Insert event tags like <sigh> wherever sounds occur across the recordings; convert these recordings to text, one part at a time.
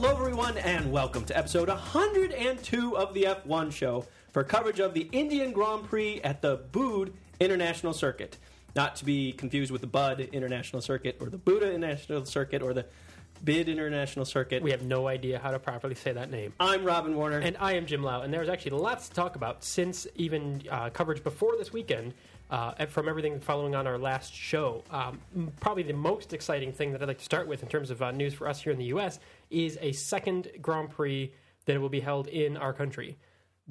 Hello, everyone, and welcome to episode 102 of the F1 show for coverage of the Indian Grand Prix at the Bood International Circuit. Not to be confused with the Bud International Circuit or the Buddha International Circuit or the Bid International Circuit. We have no idea how to properly say that name. I'm Robin Warner. And I am Jim Lau, and there's actually lots to talk about since even uh, coverage before this weekend. Uh, from everything following on our last show, um, probably the most exciting thing that I'd like to start with in terms of uh, news for us here in the U.S. is a second Grand Prix that will be held in our country.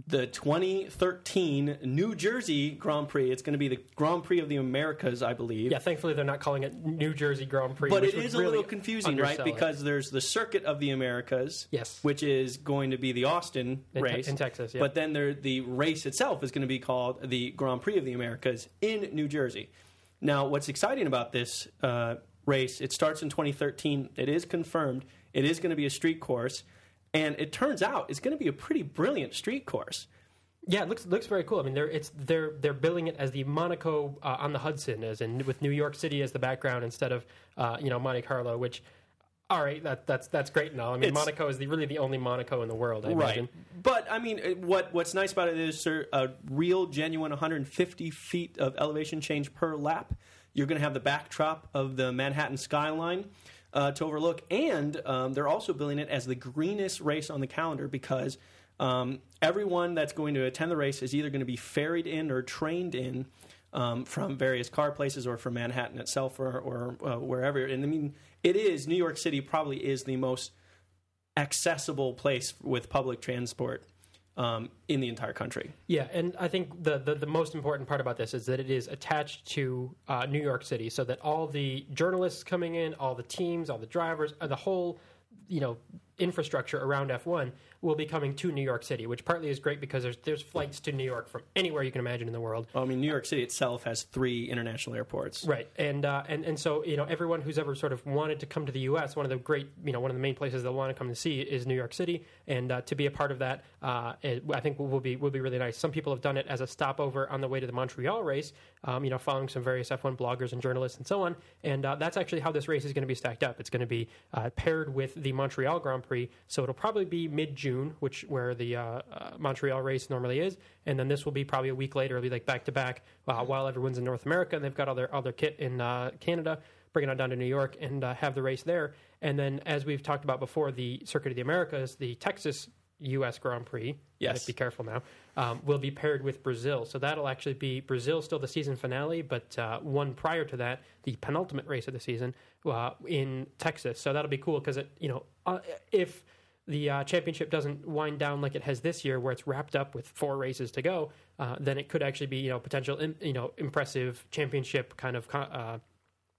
the 2013 New Jersey Grand Prix. It's going to be the Grand Prix of the Americas, I believe. Yeah, thankfully they're not calling it New Jersey Grand Prix. But it is a really little confusing, right? undersell it. Because there's the Circuit of the Americas, Yes. which is going to be the Austin In Te- race in Texas, yeah. But then there, the race itself is going to be called the Grand Prix of the Americas in New Jersey. Now, what's exciting about this uh, race? It starts in 2013. It is confirmed. It is going to be a street course, and it turns out it's going to be a pretty brilliant street course. Yeah, it looks looks very cool. I mean, they're it's they're they're billing it as the Monaco uh, on the Hudson, as in with New York City as the background instead of uh, you know Monte Carlo. Which, all right, that that's that's great and all. I mean, It's- Monaco is the, really the only Monaco in the world. I right. imagine. But I mean, what what's nice about it is sir, a real, genuine 150 feet of elevation change per lap. You're going to have the backdrop of the Manhattan skyline uh, to overlook, and um, they're also billing it as the greenest race on the calendar because um, everyone that's going to attend the race is either going to be ferried in or trained in. Um, from various car places or from Manhattan itself or, or uh, wherever. And I mean, it is, New York City probably is the most accessible place with public transport um, in the entire country. Yeah, and I think the, the, the most important part about this is that it is attached to uh, New York City, so that all the journalists coming in, all the teams, all the drivers, uh, the whole you know infrastructure around F1 will be coming to New York City, which partly is great because there's there's flights to New York from anywhere you can imagine in the world. Well, I mean, New York City itself has three international airports. Right, and uh, and and so you know everyone who's ever sort of wanted to come to the U.S. One of the great you know one of the main places they'll want to come to see is New York City, and uh, to be a part of that, uh, it, I think will be will be really nice. Some people have done it as a stopover on the way to the Montreal race, um, you know, following some various F1 bloggers and journalists and so on, and uh, that's actually how this race is going to be stacked up. It's going to be uh, paired with the Montreal Grand Prix, so it'll probably be mid June, which where the uh, uh, Montreal race normally is, and then this will be probably a week later. It'll be like back to back uh, while everyone's in North America and they've got all their all their kit in uh, Canada, bring it on down to New York and uh, have the race there. And then, as we've talked about before, the Circuit of the Americas, the Texas U.S. Grand Prix. Yes. be careful now. Um, will be paired with Brazil, so that'll actually be Brazil still the season finale, but uh, one prior to that, the penultimate race of the season uh, in Texas. So that'll be cool because it, you know, uh, if the uh, championship doesn't wind down like it has this year, where it's wrapped up with four races to go, uh, then it could actually be you know potential im- you know impressive championship kind of co- uh,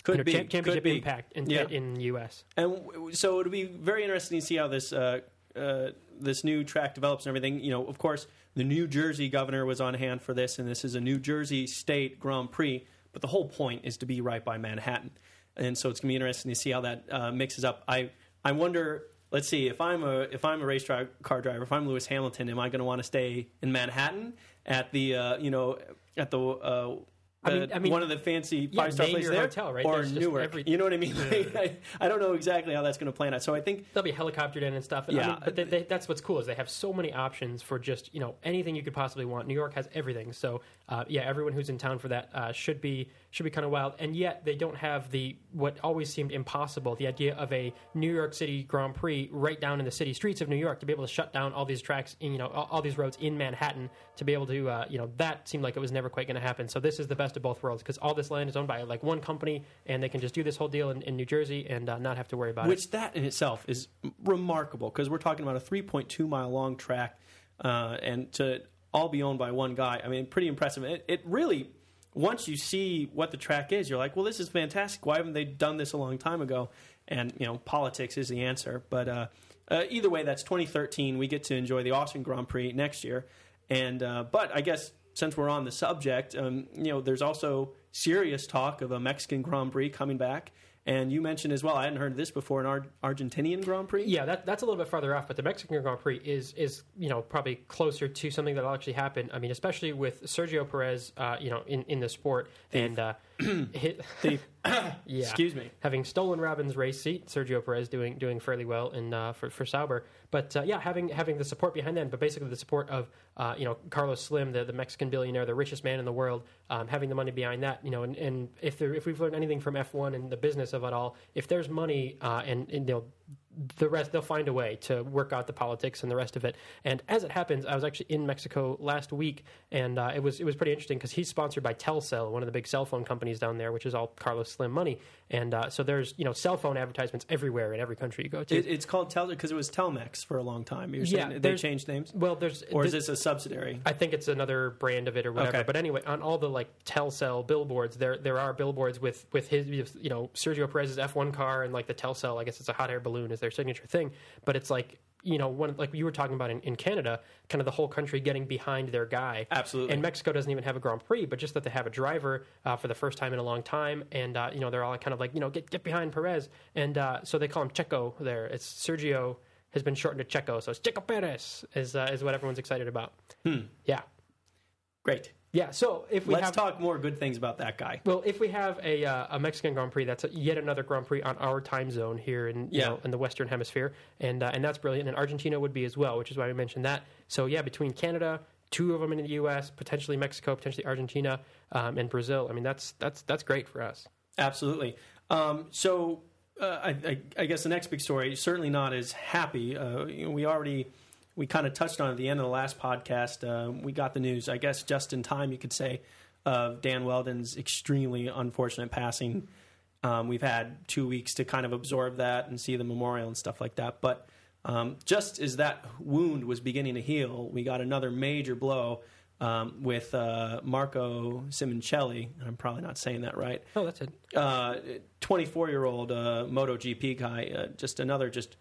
Could you know, be. cham- championship could be. impact in Yeah. in the U.S. And w- so it'll be very interesting to see how this uh, uh, this new track develops and everything. You know, of course, the New Jersey governor was on hand for this, and this is a New Jersey State Grand Prix. But the whole point is to be right by Manhattan, and so it's going to be interesting to see how that uh, mixes up. I I wonder. Let's see if I'm a if I'm a race car driver, if I'm Lewis Hamilton, am I going to want to stay in Manhattan at the uh, you know at the uh, I mean- I mean, one of the fancy five star places there, hotel, right? or Newark. every- You know what I mean? <laughs> I, I don't know exactly how that's going to plan out. So I think They'll be helicoptered in and stuff. And I Yeah. mean, but they, they, that's what's cool is they have so many options for just you know anything you could possibly want. New York has everything. So uh, yeah, everyone who's in town for that uh, should be should be kind of wild. And yet they don't have the what always seemed impossible the idea of a New York City Grand Prix right down in the city streets of New York to be able to shut down all these tracks, in, you know, all, all these roads in Manhattan to be able to uh, you know that seemed like it was never quite going to happen. So this is the best of both worlds because all this land is owned by like one company and they can just do this whole deal in, in New Jersey and uh, not have to worry about it. which that in itself is remarkable because we're talking about a 3.2 mile long track uh, and to all be owned by one guy. I mean, pretty impressive. It, it really, once you see what the track is, you're like, well, this is fantastic. Why haven't they done this a long time ago? And you know, politics is the answer. But uh, uh, either way, that's 2013. We get to enjoy the Austin Grand Prix next year. And uh, but I guess since we're on the subject, um, you know, there's also serious talk of a Mexican Grand Prix coming back. And you mentioned as well, I hadn't heard of this before, an Ar- Argentinian Grand Prix. Yeah, that, that's a little bit farther off, but the Mexican Grand Prix is is you know probably closer to something that'll actually happen. I mean, especially with Sergio Perez, uh, you know, in, in the sport, and uh, <clears throat> hit, <coughs> The- yeah. Excuse me. having stolen Robin's race seat, Sergio Perez doing doing fairly well in uh, for for Sauber. But uh, yeah, having having the support behind them, but basically the support of uh, you know Carlos Slim, the, the Mexican billionaire, the richest man in the world, um, having the money behind that. You know, and, and if there, if we've learned anything from F one and the business of it all, if there's money uh, and, and you know the rest they'll find a way to work out the politics and the rest of it. And as it happens, I was actually in Mexico last week, and uh, it was it was pretty interesting because he's sponsored by Telcel, one of the big cell phone companies down there, which is all Carlos Slim money. And uh, so there's you know cell phone advertisements everywhere in every country you go to. It, it's called Tel because it was Telmex for a long time. You're Yeah, saying they changed names, well, there's or is this- this a subsidiary? I think it's another brand of it or whatever. Okay. But anyway, on all the like Telcel billboards, there there are billboards with with his you know Sergio Perez's F1 car and like the Telcel. I guess it's a hot air balloon is their signature thing. But it's like you know when like you were talking about in, in Canada, kind of the whole country getting behind their guy. Absolutely. And Mexico doesn't even have a Grand Prix, but just that they have a driver uh, for the first time in a long time, and uh, you know they're all kind of like you know get get behind Perez, and uh, so they call him Checo there. It's Sergio has been shortened to Checo, so it's Checo Perez is uh, is what everyone's excited about. Hmm. Yeah. Great. Yeah, so if we Let's have talk more good things about that guy. well, if we have a uh, a Mexican Grand Prix, that's yet another Grand Prix on our time zone here in you Yeah. know, in the Western Hemisphere, and uh, and that's brilliant. And Argentina would be as well, which is why we mentioned that. So yeah, between Canada, two of them in the U.S., potentially Mexico, potentially Argentina, um, and Brazil. I mean, that's that's that's great for us. Absolutely. Um, so uh, I, I, I guess the next big story, certainly not as happy. Uh, you know, we already we kind of touched on at the end of the last podcast. Uh, we got the news, I guess, just in time, you could say, of Dan Wheldon's extremely unfortunate passing. Um, we've had two weeks to kind of absorb that and see the memorial and stuff like that. But um, just as that wound was beginning to heal, we got another major blow um, with uh, Marco Simoncelli. I'm probably not saying that right Oh, that's it. uh, 24 year old uh, MotoGP guy. Uh, just another just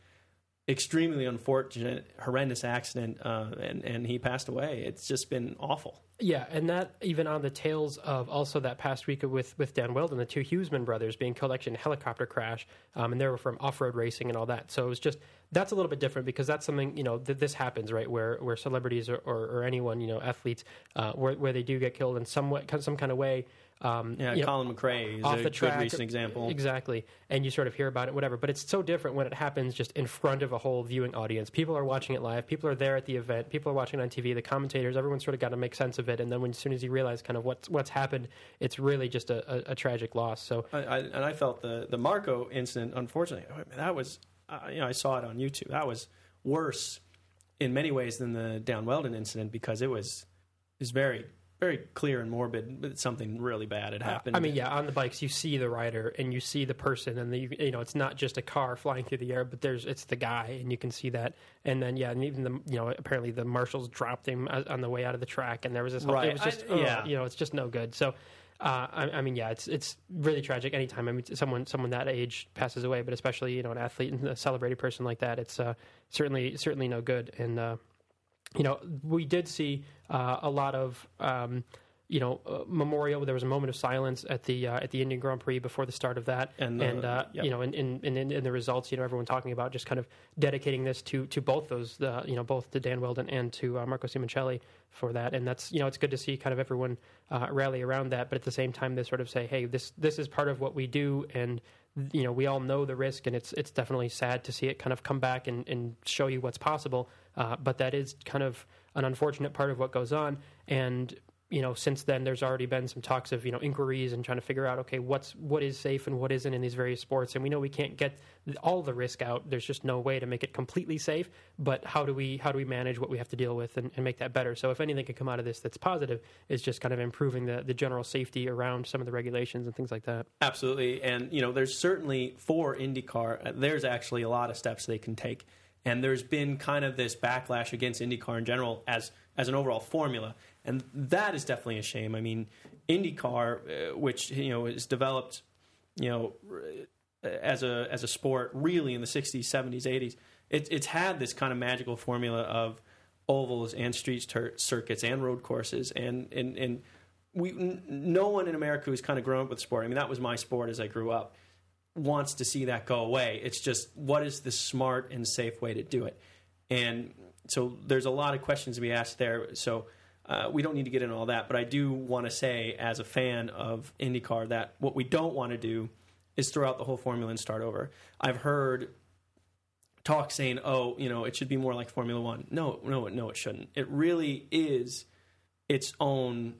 extremely unfortunate, horrendous accident, uh, and and he passed away. It's just been awful. Yeah, and that even on the tails of also that past week with with Dan Wheldon, the two Huseman brothers being killed in a helicopter crash, um, and they were from off road racing and all that. So it was just that's a little bit different because that's something you know th- this happens right where where celebrities or, or, or anyone you know athletes uh, where where they do get killed in some way, some kind of way. Um, Yeah, you know, Colin McRae is off a the track, good recent example. Exactly, and you sort of hear about it, whatever. But it's so different when it happens just in front of a whole viewing audience. People are watching it live. People are there at the event. People are watching it on TV. The commentators, everyone's sort of got to make sense of it. And then when as soon as you realize kind of what's what's happened, it's really just a, a, a tragic loss. So I, I, and I felt the the Marco incident. Unfortunately, that was uh, you know I saw it on YouTube. That was worse in many ways than the Dan Wheldon incident because it was is very very clear and morbid. But something really bad had happened. I mean, yeah, on the bikes you see the rider and you see the person, and the, you know it's not just a car flying through the air, but there's it's the guy, and you can see that. And then yeah, and even the you know apparently the marshals dropped him on the way out of the track, and there was this whole, Right. it was just I- ugh, yeah. you know it's just no good. So. Uh, I, I mean, yeah, it's it's really tragic. Anytime I mean, someone someone that age passes away, but especially you know an athlete and a celebrated person like that, it's uh, certainly certainly no good. And uh, you know, we did see uh, a lot of. Um, you know, uh, memorial. There was a moment of silence at the uh, at the Indian Grand Prix before the start of that, And and, uh, you know, in, in, in, in the results, you know, everyone talking about just kind of dedicating this to to both those, uh, you know, both to Dan Wheldon and to uh, Marco Simoncelli for that, and that's you know, it's good to see kind of everyone uh, rally around that, but at the same time, they sort of say, hey, this this is part of what we do, and you know, we all know the risk, and it's it's definitely sad to see it kind of come back and, and show you what's possible, uh, but that is kind of an unfortunate part of what goes on, and you know, since then there's already been some talks of you know inquiries and trying to figure out okay what's what is safe and what isn't in these various sports, and we know we can't get all the risk out. There's just no way to make it completely safe. But how do we how do we manage what we have to deal with and, and make that better? So if anything can come out of this that's positive, is just kind of improving the the general safety around some of the regulations and things like that. Absolutely, and you know, there's certainly for IndyCar, uh, there's actually a lot of steps they can take, and there's been kind of this backlash against IndyCar in general as as an overall formula, and that is definitely a shame. I mean, IndyCar, uh, which you know is developed, you know, as a as a sport really in the 60s, 70s, 80s, it, it's had this kind of magical formula of ovals and street circuits and road courses and and and we n- no one in America who's kind of grown up with sport. I mean, that was my sport as I grew up. Wants to see that go away. It's just what is the smart and safe way to do it, and so there's a lot of questions to be asked there. So uh, we don't need to get into all that, but I do want to say, as a fan of IndyCar, that what we don't want to do is throw out the whole formula and start over. I've heard talk saying, "Oh, you know, it should be more like Formula One." No, no, no, it shouldn't. It really is its own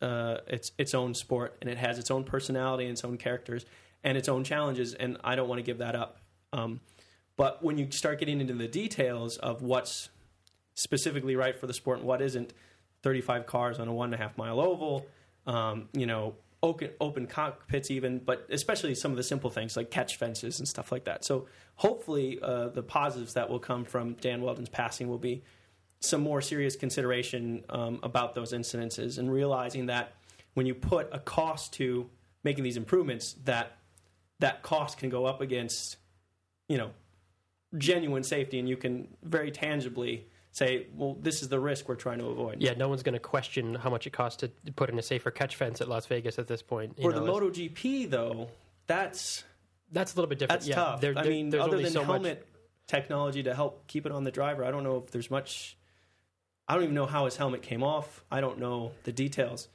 uh, its its own sport, and it has its own personality and its own characters and its own challenges. And I don't want to give that up. Um, but when you start getting into the details of what's specifically right for the sport and what isn't, 35 cars on a one and a half mile oval, um, you know, open, open cockpits even, but especially some of the simple things like catch fences and stuff like that. So hopefully, uh, the positives that will come from Dan Wheldon's passing will be some more serious consideration um, about those incidences and realizing that when you put a cost to making these improvements, that that cost can go up against, you know, genuine safety, and you can very tangibly say, well, this is the risk we're trying to avoid. Yeah, no one's going to question how much it costs to put in a safer catch fence at Las Vegas at this point. For the MotoGP, though, that's that's a little bit different. that's yeah, tough. there- I mean, there's other only than so much- helmet technology to help keep it on the driver, I don't know if there's much. I don't even know how his helmet came off. I don't know the details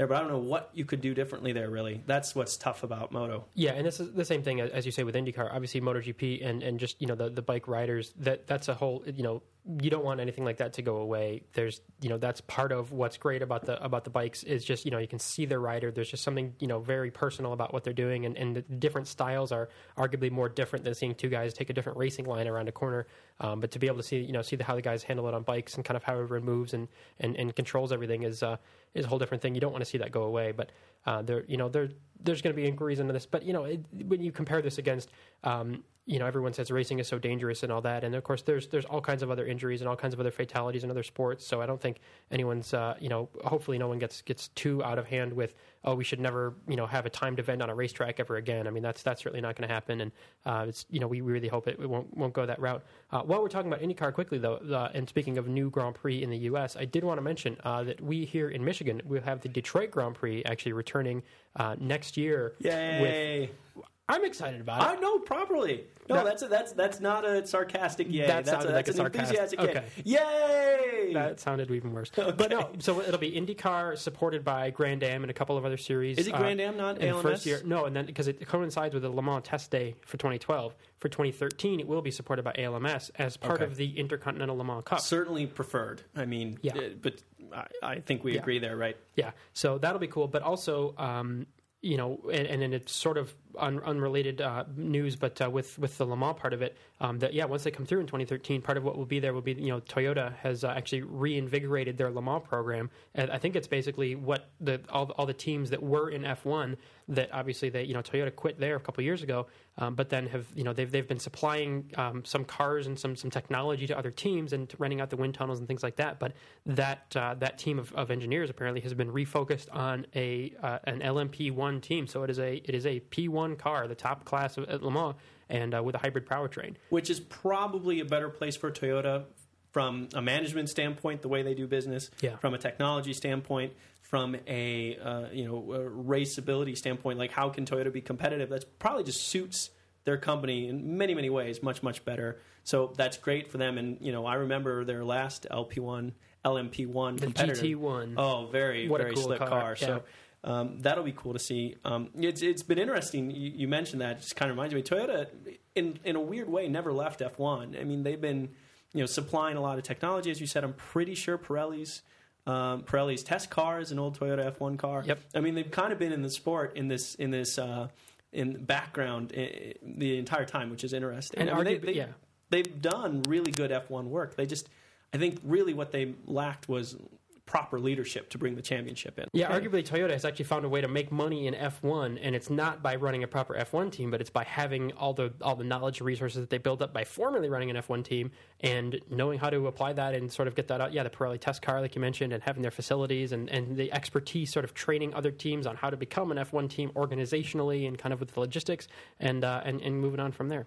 there, but I don't know what you could do differently there. Really, that's what's tough about moto. Yeah, and this is the same thing as as you say with IndyCar. Obviously, MotoGP and, and just you know the, the bike riders. That that's a whole you know you don't want anything like that to go away. There's you know that's part of what's great about the about the bikes is just you know you can see the rider. There's just something you know very personal about what they're doing, and, and the different styles are arguably more different than seeing two guys take a different racing line around a corner. Um, but to be able to see you know see the, how the guys handle it on bikes and kind of how everyone moves and, and, and controls everything is uh, is a whole different thing. You don't want to see that go away, but uh, there you know there there's going to be inquiries into this. But you know it, when you compare this against um, you know everyone says racing is so dangerous and all that, and of course there's there's all kinds of other injuries and all kinds of other fatalities in other sports. So I don't think anyone's uh, you know hopefully no one gets gets too out of hand with oh we should never you know have a timed event on a racetrack ever again. I mean that's that's certainly not going to happen, and uh, it's you know we really hope it, it won't won't go that route. Uh, while we're talking about IndyCar quickly though, uh, and speaking of new Grand Prix in the U.S., I did want to mention uh, that we here in Michigan will have the Detroit Grand Prix actually returning uh, next year. Yay! With, I'm excited about it. I know properly. No, That- that's a, that's that's not a sarcastic yay. That that's a, sounded like that's a an sarcastic- enthusiastic okay. yay. Yay! That sounded even worse. But no, so it'll be IndyCar supported by Grand Am and a couple of other series. Is it Uh, Grand Am, not in the ALMS? first year? No, and then because it coincides with the Le Mans Test Day for 2012. For 2013, it will be supported by ALMS as part Okay. of the Intercontinental Le Mans Cup. Certainly preferred. I mean, Yeah. uh, but I, I think we agree there, right? Yeah, so that'll be cool. But also, um, you know, and, and then it's sort of un, unrelated uh, news, but uh, with with the Le Mans part of it, um, that yeah, once they come through in 2013, part of what will be there will be you know Toyota has uh, actually reinvigorated their Le Mans program, and I think it's basically what the all, the- all the teams that were in F1 that obviously they you know Toyota quit there a couple years ago, um, but then have you know they've they've been supplying um, some cars and some some technology to other teams and renting out the wind tunnels and things like that. But that uh, that team of, of engineers apparently has been refocused on a uh, an LMP one team. So it is a it is a P one car, the top class of, at Le Mans, and uh, with a hybrid powertrain. Which is probably a better place for Toyota from a management standpoint, the way they do business, Yeah. from a technology standpoint, from a uh, you know a raceability standpoint. Like, how can Toyota be competitive? That's probably just suits their company in many many ways much much better. So that's great for them. And you know, I remember their last LP1, LMP1 The competitor. GT1. Oh, very What very slick car, car. yeah. So. Um, that'll be cool to see. Um, it's it's been interesting. You, you mentioned that. It just kind of reminds me. Toyota, in in a weird way, never left F1. I mean, they've been you know supplying a lot of technology, as you said. I'm pretty sure Pirelli's um, Pirelli's test car is an old Toyota F1 car. Yep. I mean, they've kind of been in the sport in this in this uh, in background eh, the entire time, which is interesting. And I mean, they, they, yeah. they've done really good F1 work. They just, I think, really what they lacked was proper leadership to bring the championship in. Yeah, arguably Toyota has actually found a way to make money in F1, and it's not by running a proper F1 team, but it's by having all the all the knowledge and resources that they built up by formerly running an F1 team and knowing how to apply that and sort of get that out. Yeah, the Pirelli test car, like you mentioned, and having their facilities and, and the expertise, sort of training other teams on how to become an F1 team organizationally and kind of with the logistics, and uh, and, and moving on from there.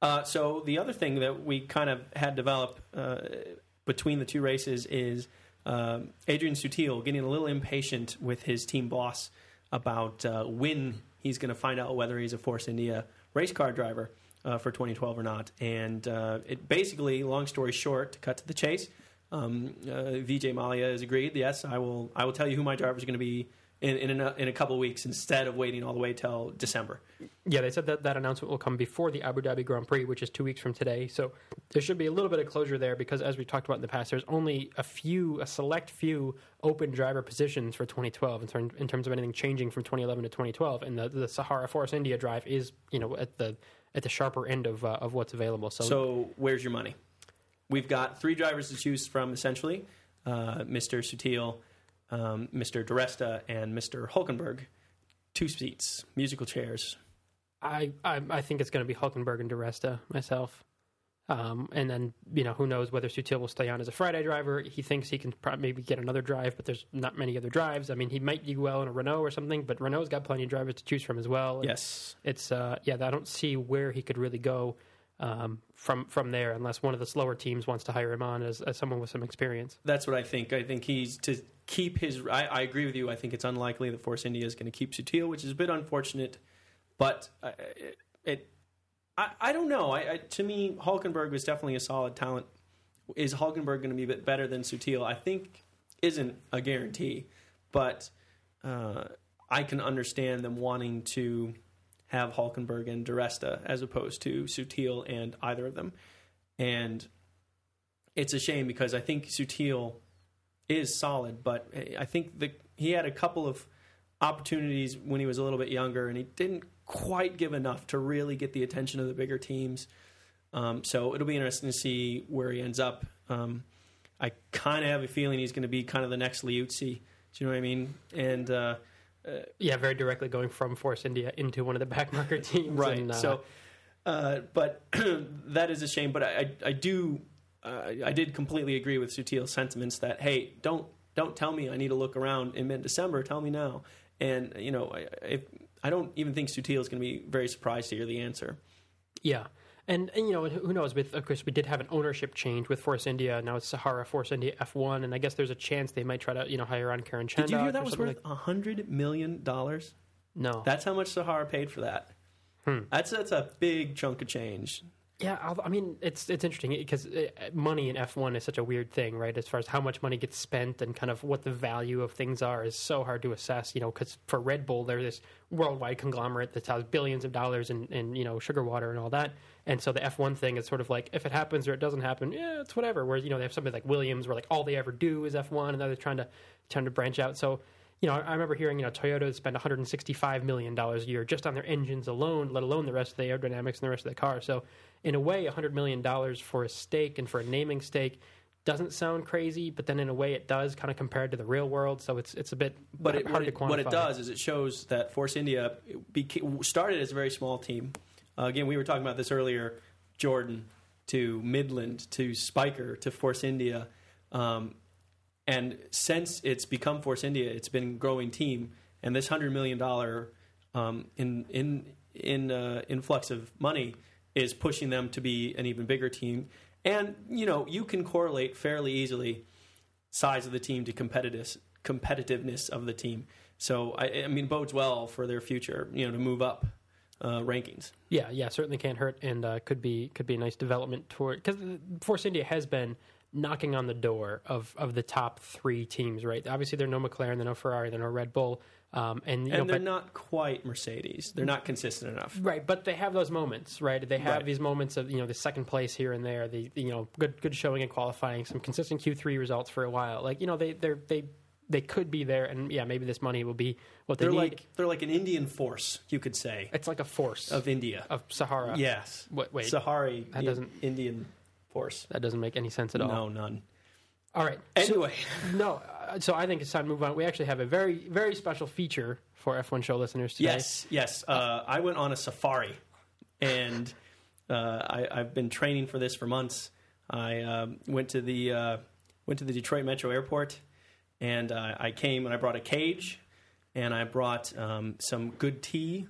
Uh, so the other thing that we kind of had develop uh, between the two races is um, Adrian Sutil getting a little impatient with his team boss about uh, when he's going to find out whether he's a Force India race car driver uh, for 2012 or not. And uh, it basically, long story short, to cut to the chase, Um, uh, Vijay Mallya has agreed. Yes, I will. I will tell you who my driver is going to be in in a, in a couple weeks instead of waiting all the way till December. Yeah, they said that that announcement will come before the Abu Dhabi Grand Prix, which is two weeks from today. So there should be a little bit of closure there because, as we talked about in the past, there's only a few, a select few open driver positions for 2012 in, term, in terms of anything changing from 2011 to 2012. And the, the Sahara Force India drive is, you know, at the at the sharper end of uh, of what's available. So, So where's your money? We've got three drivers to choose from essentially: uh, Mr. Sutil, um, Mr. di Resta, and Mr. Hulkenberg. Two seats, musical chairs. I, I I think it's going to be Hulkenberg and di Resta myself. Um, and then you know who knows whether Sutil will stay on as a Friday driver. He thinks he can probably maybe get another drive, but there's not many other drives. I mean, he might do well in a Renault or something, but Renault's got plenty of drivers to choose from as well. And Yes, it's uh, yeah. I don't see where he could really go um, from from there unless one of the slower teams wants to hire him on as, as someone with some experience. that's what I think. I think he's to keep his. I, I agree with you. I think it's unlikely that Force India is going to keep Sutil, which is a bit unfortunate. But uh, it, it I, I don't know. I, I, to me, Hulkenberg was definitely a solid talent. Is Hulkenberg going to be a bit better than Sutil? I think isn't a guarantee, but uh, I can understand them wanting to have Hulkenberg and di Resta as opposed to Sutil and either of them. And it's a shame because I think Sutil is solid, but I think the, he had a couple of opportunities when he was a little bit younger, and he didn't quite give enough to really get the attention of the bigger teams. Um, so it'll be interesting to see where he ends up. Um, I kind of have a feeling he's going to be kind of the next Liuzzi. Do you know what I mean? And uh, Yeah, very directly going from Force India into one of the backmarker <laughs> teams. right. And, uh, so, uh, but <clears throat> that is a shame. But I, I, I do, uh, I did completely agree with Sutil's sentiments that hey, don't don't tell me I need to look around in mid December. Tell me now. And you know, I, if, I don't even think Sutil is going to be very surprised to hear the answer. Yeah. And, and you know, who knows? With of course, we did have an ownership change with Force India. Now it's Sahara Force India F1, and I guess there's a chance they might try to you know hire on Karun Chandhok. Did you hear that was worth a hundred million dollars? no. That's how much Sahara paid for that. Hmm. That's that's a big chunk of change. Yeah, I'll- mean, it's it's interesting because uh, money in F one is such a weird thing, right? As far as how much money gets spent and kind of what the value of things are is so hard to assess. You know, because for Red Bull, they're this worldwide conglomerate that has billions of dollars in, in you know sugar water and all that. And so the F one thing is sort of like if it happens or it doesn't happen, yeah, it's whatever. Whereas you know they have something like Williams, where like all they ever do is F one, and they're trying to trying to branch out. So you know, I remember hearing, you know, Toyota spend 165 million dollars a year just on their engines alone, let alone the rest of the aerodynamics and the rest of the car. So, in a way, 100 million dollars for a stake and for a naming stake doesn't sound crazy, but then in a way it does, kind of compared to the real world. So it's it's a bit But it, hard what, to it, quantify. what it does is it shows that Force India beca- started as a very small team. Uh, again, we were talking about this earlier. Jordan to Midland to Spyker to Force India, um, and since it's become Force India, it's been a growing team. And this hundred million dollar um, in in in uh, influx of money is pushing them to be an even bigger team. And you know you can correlate fairly easily size of the team to competitiveness competitiveness of the team. So I, I mean, bodes well for their future. You know, to move up uh, rankings. Yeah, yeah, certainly can't hurt, and uh, could be could be a nice development toward because Force India has been knocking on the door of, of the top three teams, right? Obviously, they're no McLaren, they're no Ferrari, they're no Red Bull, um, and you And know, they're but, not quite Mercedes. They're not consistent enough. right, but they have those moments, right? They have Right. these moments of you know the second place here and there, the you know good good showing in qualifying, some consistent Q three results for a while. Like you know they they they they could be there, and yeah, maybe this money will be what they They're need. like they're like an Indian force, you could say, it's like a force of, India of Sahara. yes. Wait, wait, Sahari That doesn't- Indian force. that doesn't make any sense at all. No, none. All right. So- Anyway, <laughs> No, uh, so I think it's time to move on. We actually have a very, very special feature for F1 show listeners today. yes, yes. Uh, I went on a safari, and uh, I, I've been training for this for months. I um, went to the uh, went to the Detroit Metro Airport, and uh, I came and I brought a cage, and I brought um, some good tea,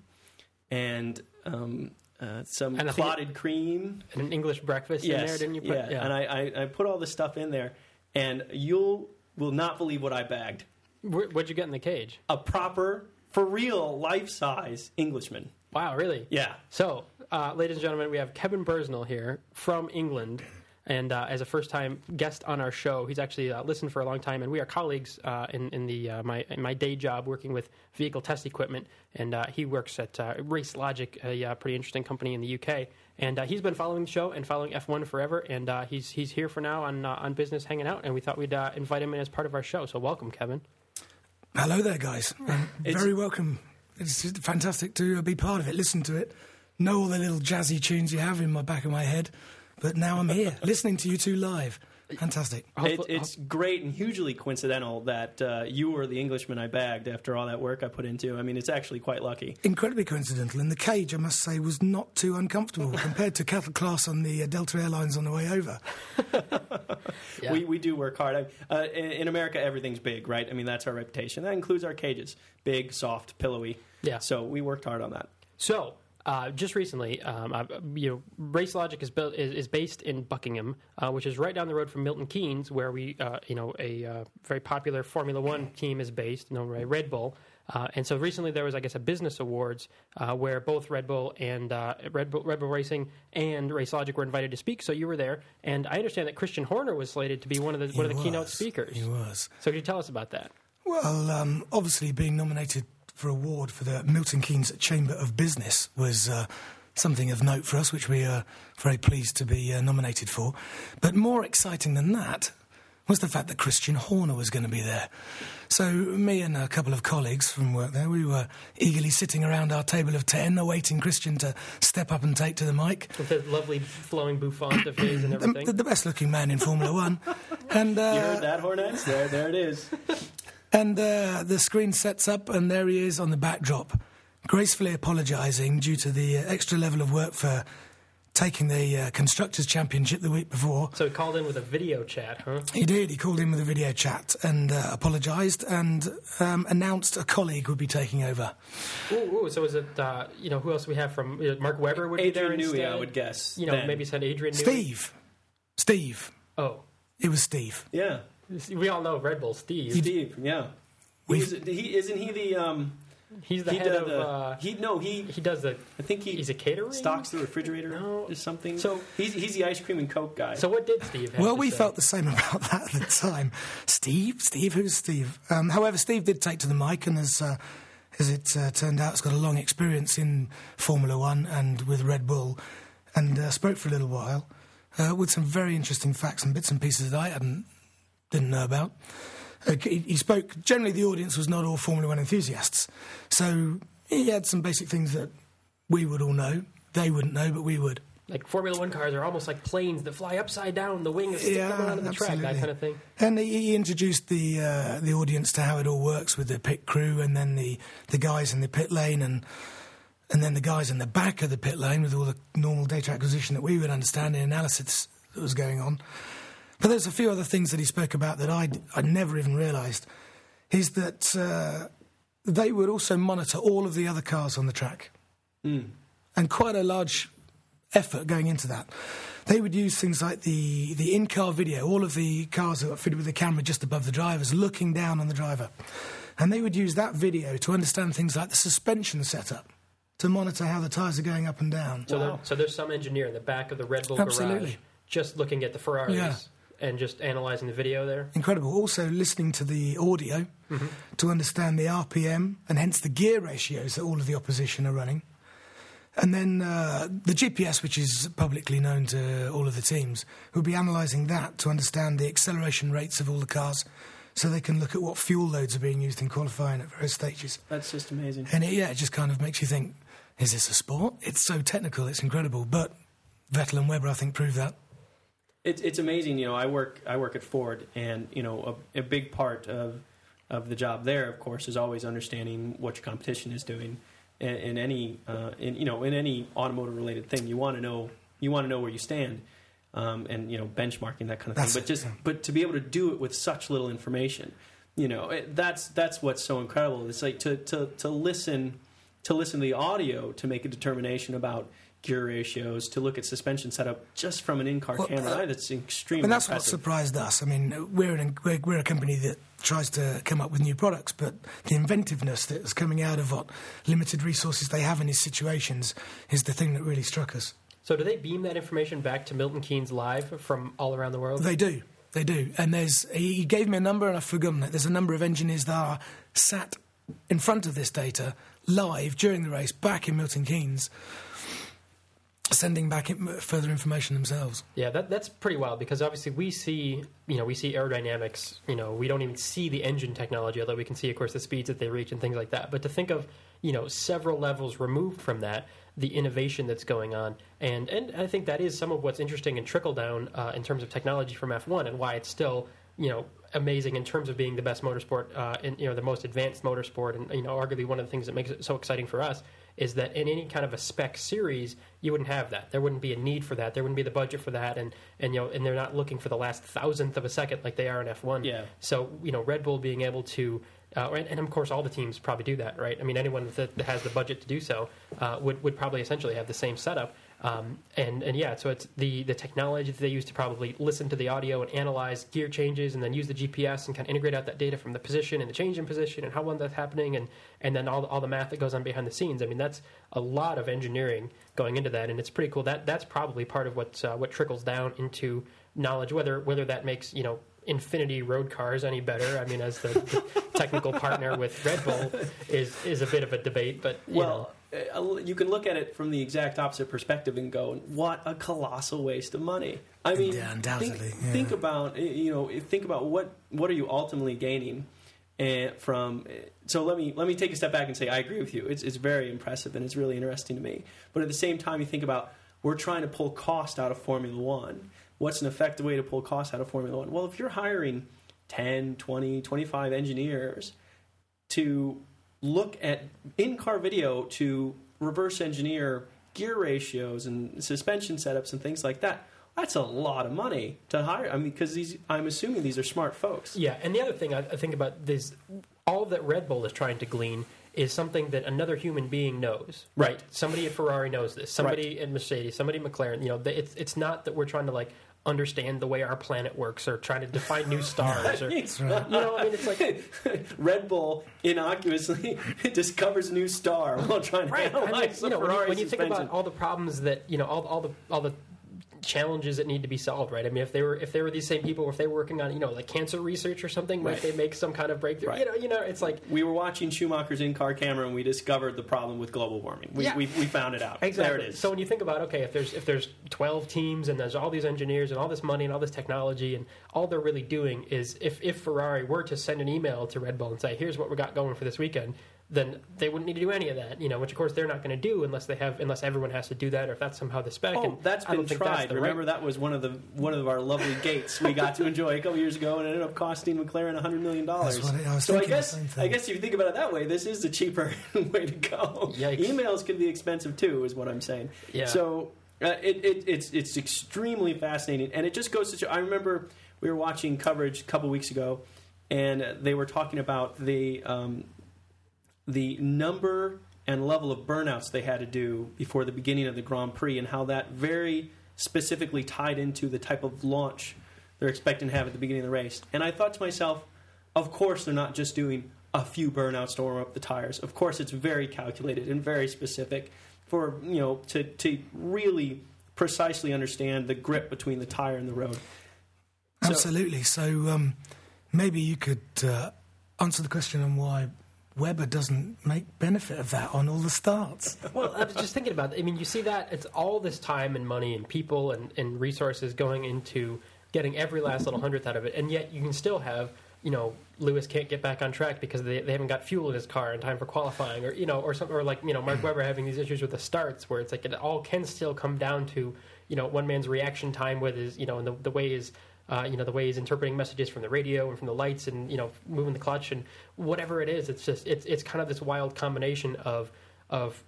and um, uh, some And clotted cream. And an English breakfast in there, didn't you? Put? yeah. And I, I, I put all this stuff in there, and you'll will not believe what I bagged. Wh- What'd you get in the cage? A proper, for real, life size Englishman. Wow, really? Yeah. So, uh, ladies and gentlemen, we have Kevin Bursnell here from England. And uh, as a first time guest on our show. He's actually uh, listened for a long time, and we are colleagues uh, in, in the uh, my in my day job working with vehicle test equipment. And uh, he works at uh, Racelogic, a uh, pretty interesting company in the UK. And uh, he's been following the show and following F1 forever. And uh, he's he's here for now on uh, on business, hanging out. And we thought we'd uh, invite him in as part of our show. So welcome, Kevin. Hello there, guys. <laughs> Um, very welcome. It's fantastic to uh, be part of it. Listen to it. Know all the little jazzy tunes you have in my back of my head. But now I'm here, listening to you two live. Fantastic. It, it's great and hugely coincidental that uh, you were the Englishman I bagged after all that work I put into. I mean, it's actually quite lucky. Incredibly coincidental. And the cage, I must say, was not too uncomfortable <laughs> compared to cattle class on the uh, Delta Airlines on the way over. Yeah. <laughs> We, we do work hard. I, uh, in, in America, everything's big, right? I mean, that's our reputation. That includes our cages big, soft, pillowy. Yeah. So we worked hard on that. So, uh, just recently, um, uh, you know, Racelogic is, built, is, is based in Buckingham, uh, which is right down the road from Milton Keynes, where we, uh, you know, a uh, very popular Formula One team is based, known as Red Bull. Uh, and so recently there was, I guess, a business awards uh, where both Red Bull and uh, Red, Bull, Red Bull Racing and Racelogic were invited to speak. So you were there, and I understand that Christian Horner was slated to be one of the one of the He keynote speakers. He was. So could you tell us about that? Well, um, obviously, being nominated for award for the Milton Keynes Chamber of Business was uh, something of note for us, which we are very pleased to be uh, nominated for. But more exciting than that was the fact that Christian Horner was going to be there. So, me and a couple of colleagues from work there, we were eagerly sitting around our table of 10, awaiting Christian to step up and take to the mic. With the lovely flowing bouffant of his and The, everything. the, the best looking man in Formula One. <laughs> And, uh, You heard that, Hornets? There, there it is. And uh, the screen sets up, and there he is on the backdrop, gracefully apologising due to the uh, extra level of work for taking the uh, Constructors' Championship the week before. So he called in with a video chat, huh? He did. He called in with a video chat and uh, apologised and um, announced a colleague would be taking over. Ooh, ooh, so is it, uh, you know, who else we have from, uh, Mark Webber would be there Adrian Newey, instead? I would guess. You know, then. maybe send Adrian Newey. Steve. Steve. Oh, It was Steve. Yeah. We all know Red Bull Steve. Steve, yeah. He, he isn't he the um He's the he head of, the uh, he no he he does the, I think he he's a catering? stocks the refrigerator No. or something. So- he's he's the ice cream and coke guy. So what did Steve have Well, to we say? felt the same about <laughs> that at the time. Steve? Steve? Who's Steve? Um, however, Steve did take to the mic, and as, uh, as it uh, turned out, has got a long experience in Formula One and with Red Bull, and uh, spoke for a little while uh, with some very interesting facts and bits and pieces that I hadn't didn't know about. Uh, he, he spoke. Generally, the audience was not all Formula One enthusiasts, so he had some basic things that we would all know. They wouldn't know, but we would. Like Formula One cars are almost like planes that fly upside down. The wing is sticking Yeah, out onto the track, that kind of thing. And he, he introduced the uh, the audience to how it all works with the pit crew, and then the, the guys in the pit lane, and and then the guys in the back of the pit lane with all the normal data acquisition that we would understand and analysis that was going on. But there's a few other things that he spoke about that I I never even realised. Is that uh, they would also monitor all of the other cars on the track, and quite a large effort going into that. They would use things like the, the in car video, all of the cars that were fitted with a camera just above the drivers, looking down on the driver. And they would use that video to understand things like the suspension setup, to monitor how the tyres are going up and down. So, Wow. there, so there's some engineer in the back of the Red Bull garage Absolutely. just looking at the Ferraris Yeah. And just analyzing the video there. Incredible. Also, listening to the audio to understand the RPM and hence the gear ratios that all of the opposition are running. And then uh, the GPS, which is publicly known to all of the teams, will be analysing that to understand the acceleration rates of all the cars so they can look at what fuel loads are being used in qualifying at various stages. That's just amazing. And it, yeah, it just kind of makes you think is this a sport? It's so technical, it's incredible. But Vettel and Webber, I think, prove that. It's it's amazing. You know, I work I work at Ford, and you know, a, a big part of of the job there, of course, is always understanding what your competition is doing in, in any uh, in you know in any automotive related thing. You want to know you want to know where you stand, um, and you know benchmarking that kind of That's thing. But just but to be able to do it with such little information, you know, it, that's that's what's so incredible. It's like to to to listen to listen to the audio to make a determination about gear ratios, to look at suspension setup just from an in-car Well, camera. uh, that's extremely And that's what surprised us. I mean, we're, an, we're, we're a company that tries to come up with new products, but the inventiveness that's coming out of what limited resources they have in these situations is the thing that really struck us. So do they beam that information back to Milton Keynes live from all around the world? They do. They do. And there's he gave me a number and I've forgotten it. There's a number of engineers that are sat in front of this data live during the race back in Milton Keynes sending back further information themselves. Yeah, that, that's pretty wild because obviously we see, you know, we see aerodynamics. You know, we don't even see the engine technology, although we can see, of course, the speeds that they reach and things like that. But to think of, you know, several levels removed from that, the innovation that's going on, and and I think that is some of what's interesting and trickle down uh, in terms of technology from F1 and why it's still, you know, amazing in terms of being the best motorsport, uh, and you know, the most advanced motorsport, and you know, arguably one of the things that makes it so exciting for us is that in any kind of a spec series, you wouldn't have that. There wouldn't be a need for that. There wouldn't be the budget for that, and and you know, and they're not looking for the last thousandth of a second like they are in F one. Yeah. So you know, Red Bull being able to. Uh, and, and, of course, all the teams probably do that, right? I mean, anyone that has the budget to do so uh, would would probably essentially have the same setup. Um, and and yeah, so it's the the technology that they use to probably listen to the audio and analyze gear changes, and then use the GPS and kind of integrate out that data from the position and the change in position and how long that's happening, and and then all the, all the math that goes on behind the scenes. I mean, that's a lot of engineering going into that, and it's pretty cool. That that's probably part of what uh, what trickles down into knowledge. Whether whether that makes you know Infiniti road cars any better. I mean, as the, the <laughs> technical partner with Red Bull is is a bit of a debate, but well. Know you can look at it from the exact opposite perspective and go, "What a colossal waste of money!" I mean, yeah, undoubtedly. Think, yeah. think about you know, think about what what are you ultimately gaining eh, from. So let me let me take a step back and say I agree with you. It's it's very impressive and it's really interesting to me. But at the same time, you think about we're trying to pull cost out of Formula One. What's an effective way to pull cost out of Formula One? Well, if you're hiring 10, 20, 25 engineers to look at in car video to reverse engineer gear ratios and suspension setups and things like that. That's a lot of money to hire. I mean, because these, I'm assuming these are smart folks. Yeah, and the other thing I, I think about this, all that Red Bull is trying to glean is something that another human being knows. Right. right. Somebody at Ferrari knows this. Somebody right. at Mercedes. Somebody at McLaren. You know, it's it's not that we're trying to like understand the way our planet works or trying to define new stars or <laughs> you know I mean it's like <laughs> Red Bull innocuously <laughs> discovers a new star while trying to right. analyze I mean, you know, when you, when you think about all the problems that you know all, all the all the challenges that need to be solved, right? I mean, if they were if they were these same people, if they were working on you know like cancer research or something, right. might they make some kind of breakthrough? Right. You know, you know, it's like we were watching Schumacher's in-car camera and we discovered the problem with global warming. We, yeah. we, we found it out. Exactly. There it is. So when you think about okay, if there's if there's twelve teams and there's all these engineers and all this money and all this technology and all they're really doing is if if Ferrari were to send an email to Red Bull and say here's what we got going for this weekend, then they wouldn't need to do any of that, you know. Which of course they're not going to do unless they have, unless everyone has to do that, or if that's somehow the spec. Oh, and that's been tried. That's Remember right. that was one of the one of our lovely gates we got to enjoy a couple years ago, and it ended up costing McLaren hundred million dollars. So I guess I guess if you think about it that way, this is the cheaper <laughs> way to go. Yikes. Emails can be expensive too, is what I'm saying. Yeah. So uh, it, it, it's it's extremely fascinating, and it just goes to show. I remember we were watching coverage a couple weeks ago, and they were talking about the um, the number and level of burnouts they had to do before the beginning of the Grand Prix and how that very specifically tied into the type of launch they're expecting to have at the beginning of the race. And I thought to myself, of course they're not just doing a few burnouts to warm up the tires. Of course it's very calculated and very specific for, you know, to, to really precisely understand the grip between the tire and the road. Absolutely. So, so um, maybe you could uh, answer the question on why Webber doesn't make benefit of that on all the starts. well, I was just thinking about. It. I mean, you see that it's all this time and money and people and, and resources going into getting every last little hundredth out of it, and yet you can still have you know Lewis can't get back on track because they, they haven't got fuel in his car in time for qualifying, or you know, or something, or like you know Mark <clears throat> Webber having these issues with the starts where it's like it all can still come down to you know one man's reaction time with his you know and the, the way his uh, you know the way he's interpreting messages from the radio and from the lights and you know moving the clutch and whatever it is it's just it's it's kind of this wild combination of of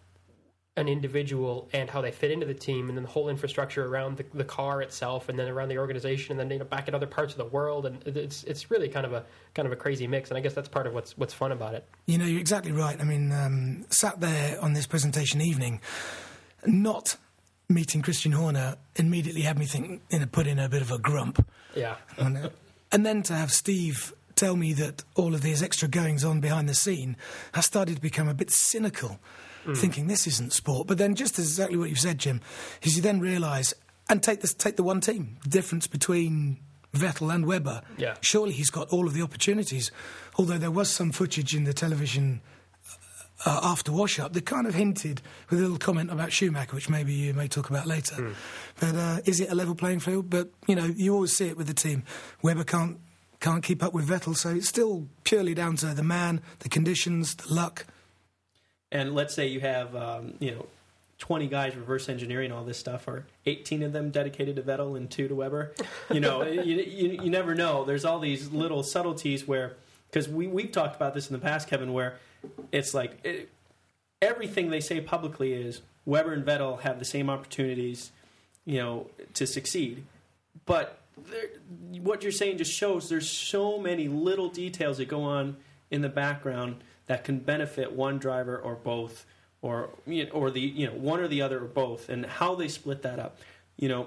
an individual and how they fit into the team and then the whole infrastructure around the, the car itself and then around the organization and then you know back in other parts of the world and it's it's really kind of a kind of a crazy mix and I guess that's part of what's what's fun about it. You know, you're exactly right. I mean, um, sat there on this presentation evening, not meeting Christian Horner immediately had me think, you know, put in a bit of a grump. Yeah. and then to have Steve tell me that all of these extra goings on behind the scene, I started to become a bit cynical, Mm. thinking this isn't sport. But then, just exactly what you've said, Jim, is you then realise and take this, take the one team the difference between Vettel and Webber. Yeah. Surely he's got all of the opportunities. Although there was some footage in the television uh, after wash up that kind of hinted with a little comment about Schumacher, which maybe you may talk about later. But uh, is it a level playing field? But you know, you always see it with the team. Webber can't can't keep up with Vettel, so it's still purely down to the man, the conditions, the luck. And let's say you have, um, you know, 20 guys reverse engineering all this stuff, or 18 of them dedicated to Vettel and two to Webber. You know, <laughs> you, you, you never know. There's all these little subtleties where, because we, we've talked about this in the past, Kevin, where it's like it, everything they say publicly is Webber and Vettel have the same opportunities, you know, to succeed. But what you're saying just shows there's so many little details that go on in the background that can benefit one driver or both, or you know, or the you know one or the other or both, and how they split that up. You know,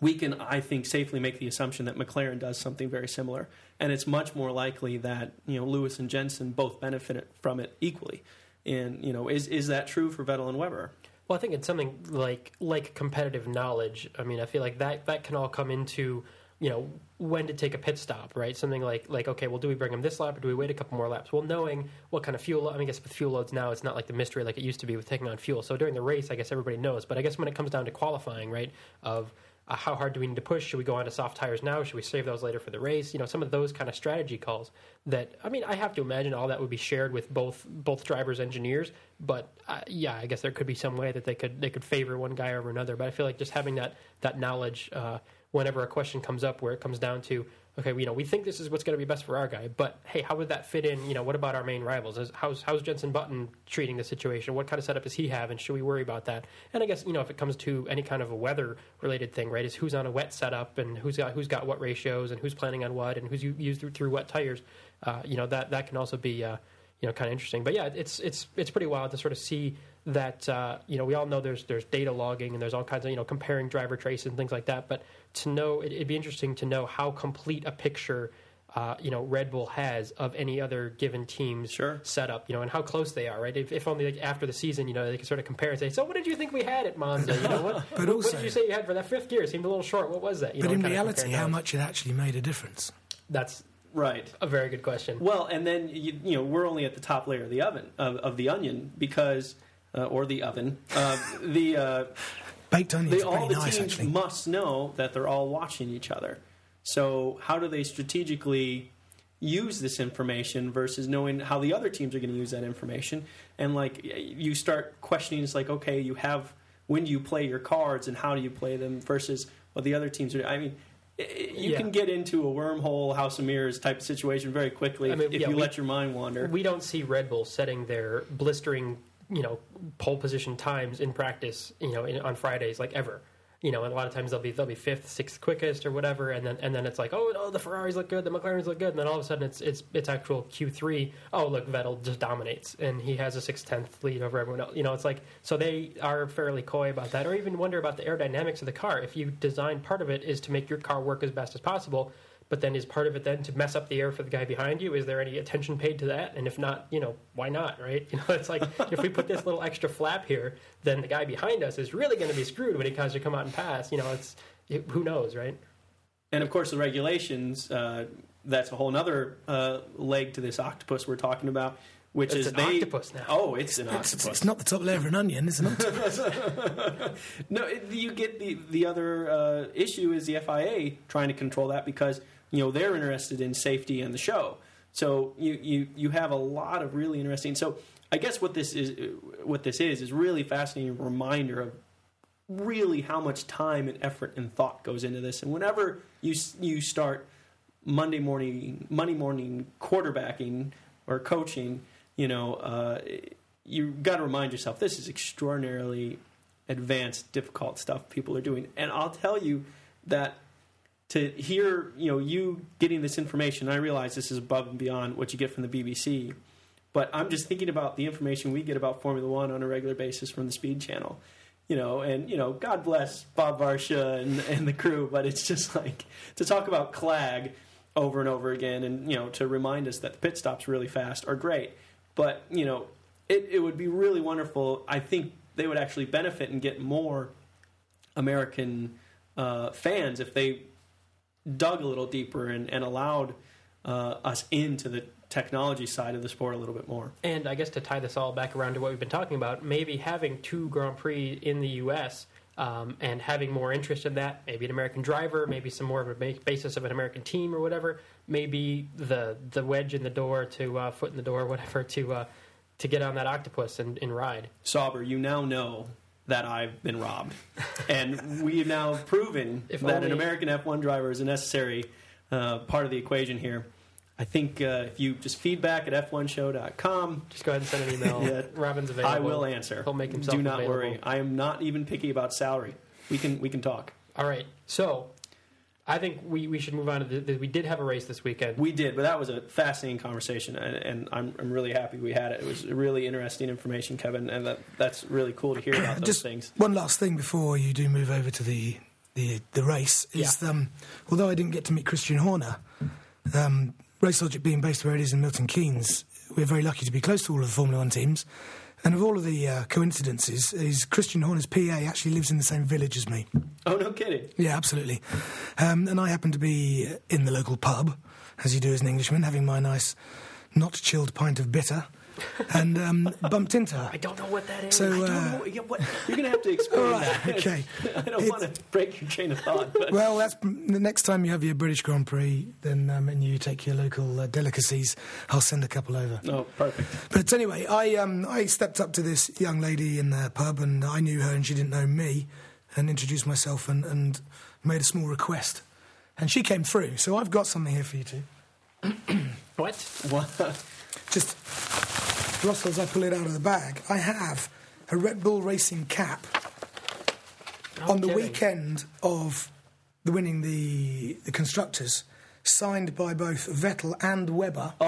we can, I think, safely make the assumption that McLaren does something very similar, and it's much more likely that you know Lewis and Jensen both benefit from it equally. And you know, is is that true for Vettel and Webber? Well, I think it's something like like competitive knowledge. I mean, I feel like that that can all come into you know when to take a pit stop, right? Something like like okay, well, do we bring them this lap or do we wait a couple more laps? Well, knowing what kind of fuel. I mean, I guess with fuel loads now, it's not like the mystery like it used to be with taking on fuel. So during the race, I guess everybody knows. But I guess when it comes down to qualifying, right? Of uh, how hard do we need to push? Should we go on to soft tires now? Should we save those later for the race? You know, some of those kind of strategy calls. That I mean, I have to imagine all that would be shared with both both drivers, engineers. But uh, yeah, I guess there could be some way that they could they could favor one guy over another. But I feel like just having that that knowledge uh, whenever a question comes up, where it comes down to okay, you know, we think this is what's going to be best for our guy, but hey, how would that fit in? You know, what about our main rivals? How's how's Jensen Button treating the situation? What kind of setup does he have, and should we worry about that? And I guess you know, if it comes to any kind of a weather related thing, right, is who's on a wet setup and who's got who's got what ratios and who's planning on what and who's used through, through wet tires. Uh, you know, that that can also be. Uh, you know, kind of interesting, but yeah, it's it's it's pretty wild to sort of see that. Uh, you know, we all know there's there's data logging and there's all kinds of you know comparing driver traces and things like that. But to know, it, it'd be interesting to know how complete a picture uh, you know Red Bull has of any other given team's Sure. setup, you know, and how close they are, right? If, if only like after the season, you know, they can sort of compare and say, "So, what did you think we had at Monza? You know, what, <laughs> But what, also- what did you say you had for that fifth gear? It seemed a little short. What was that? You but know, in reality, how notes. much it actually made a difference? That's Right. a very good question. Well, and then you, you know we're only at the top layer of the oven of, of the onion because, uh, or the oven. Uh, the uh, Baked onions they, are all pretty the nice, teams actually. must know that they're all watching each other. So how do they strategically use this information versus knowing how the other teams are going to use that information? And like you start questioning, it's like okay, you have when do you play your cards and how do you play them versus what the other teams are. I mean. i- i- You Yeah. can get into a wormhole, House of Mirrors type of situation very quickly I mean, if yeah, you we- let your mind wander. We don't see Red Bull setting their blistering, you know, pole position times in practice, you know, in, on Fridays like ever. You know, and a lot of times they'll be they'll be fifth, sixth quickest or whatever, and then and then it's like, oh, no, the Ferraris look good, the McLarens look good, and then all of a sudden it's it's it's actual Q three. Oh, look, Vettel just dominates, and he has a six tenth lead over everyone else. You know, it's like so they are fairly coy about that, or even wonder about the aerodynamics of the car. If you design part of it is to make your car work as best as possible, but then is part of it then to mess up the air for the guy behind you? Is there any attention paid to that? And if not, you know, why not, right? <laughs> You know, it's like if we put this little extra flap here, then the guy behind us is really going to be screwed when he tries to come out and pass. You know, it's it, who knows, right? And of course, the regulations, uh, that's a whole other uh, leg to this octopus we're talking about, which It's is an they. octopus now. Oh, it's an It's, octopus. it's not the top layer of an onion, it's an octopus. No, it, you get the the other uh, issue is the FIA trying to control that because you know they're interested in safety and the show. So you you you have a lot of really interesting. So I guess what this is what this is is really fascinating reminder of really how much time and effort and thought goes into this. And whenever you you start Monday morning Monday morning quarterbacking or coaching, you know, uh, you got to remind yourself this is extraordinarily advanced, difficult stuff people are doing. And I'll tell you that to hear, you know, you getting this information, I realize this is above and beyond what you get from the BBC. But I'm just thinking about the information we get about Formula One on a regular basis from the Speed Channel. You know, and you know, God bless Bob Varsha and, and the crew, but it's just like to talk about Clag over and over again, and you know to remind us that the pit stops really fast are great. But you know, it, it would be really wonderful. I think they would actually benefit and get more American uh, fans if they dug a little deeper and, and allowed uh, us into the technology side of the sport a little bit more. And I guess to tie this all back around to what we've been talking about, maybe having two Grand Prix in the U.S. Um, and having more interest in that, maybe an American driver, maybe some more of a basis of an American team or whatever, maybe the the wedge in the door to uh, foot in the door, <laughs> whatever, to uh, to get on that octopus and, and ride. Sauber, you now know that I've been robbed, and we've now proven <laughs> If that only- an American F1 driver is a necessary uh, part of the equation here. I think uh, if you just feedback at f1show.com, Just go ahead and send an email. <laughs> Yeah. Robin's available. I will answer. He'll make himself Do not available. worry. I am not even picky about salary. We can we can talk. All right. So I think we, we should move on to the, the. We did have a race this weekend. We did, but that was a fascinating conversation, and, and I'm, I'm really happy we had it. It was really interesting information, Kevin, and that, that's really cool to hear about <clears throat> those Just things. one last thing before you do move over to the the, the race is um, although I didn't get to meet Christian Horner, um, Racelogic being based where it is in Milton Keynes, we're very lucky to be close to all of the Formula One teams. And of all of the uh, coincidences, is Christian Horner's PA actually lives in the same village as me. Oh, no kidding. Yeah, absolutely. Um, and I happen to be in the local pub, as you do as an Englishman, having my nice, not chilled pint of bitter, <laughs> and um, bumped into her. I don't know what that is. So, I don't uh, know. Yeah, what, <laughs> you're going to have to explain all right, that. okay. <laughs> I don't It's- want to break your chain of thought. But Well, that's the next time you have your British Grand Prix, then um, and you take your local uh, delicacies, I'll send a couple over. no, perfect. But anyway, I um, I stepped up to this young lady in the pub, and I knew her, and she didn't know me, and introduced myself, and, and made a small request, and she came through. So I've got something here for you two. <clears throat> What? What? Just Russell, as I pull it out of the bag, I have a Red Bull Racing cap No on the kidding. weekend of the winning the the constructors, signed by both Vettel and Webber. <laughs>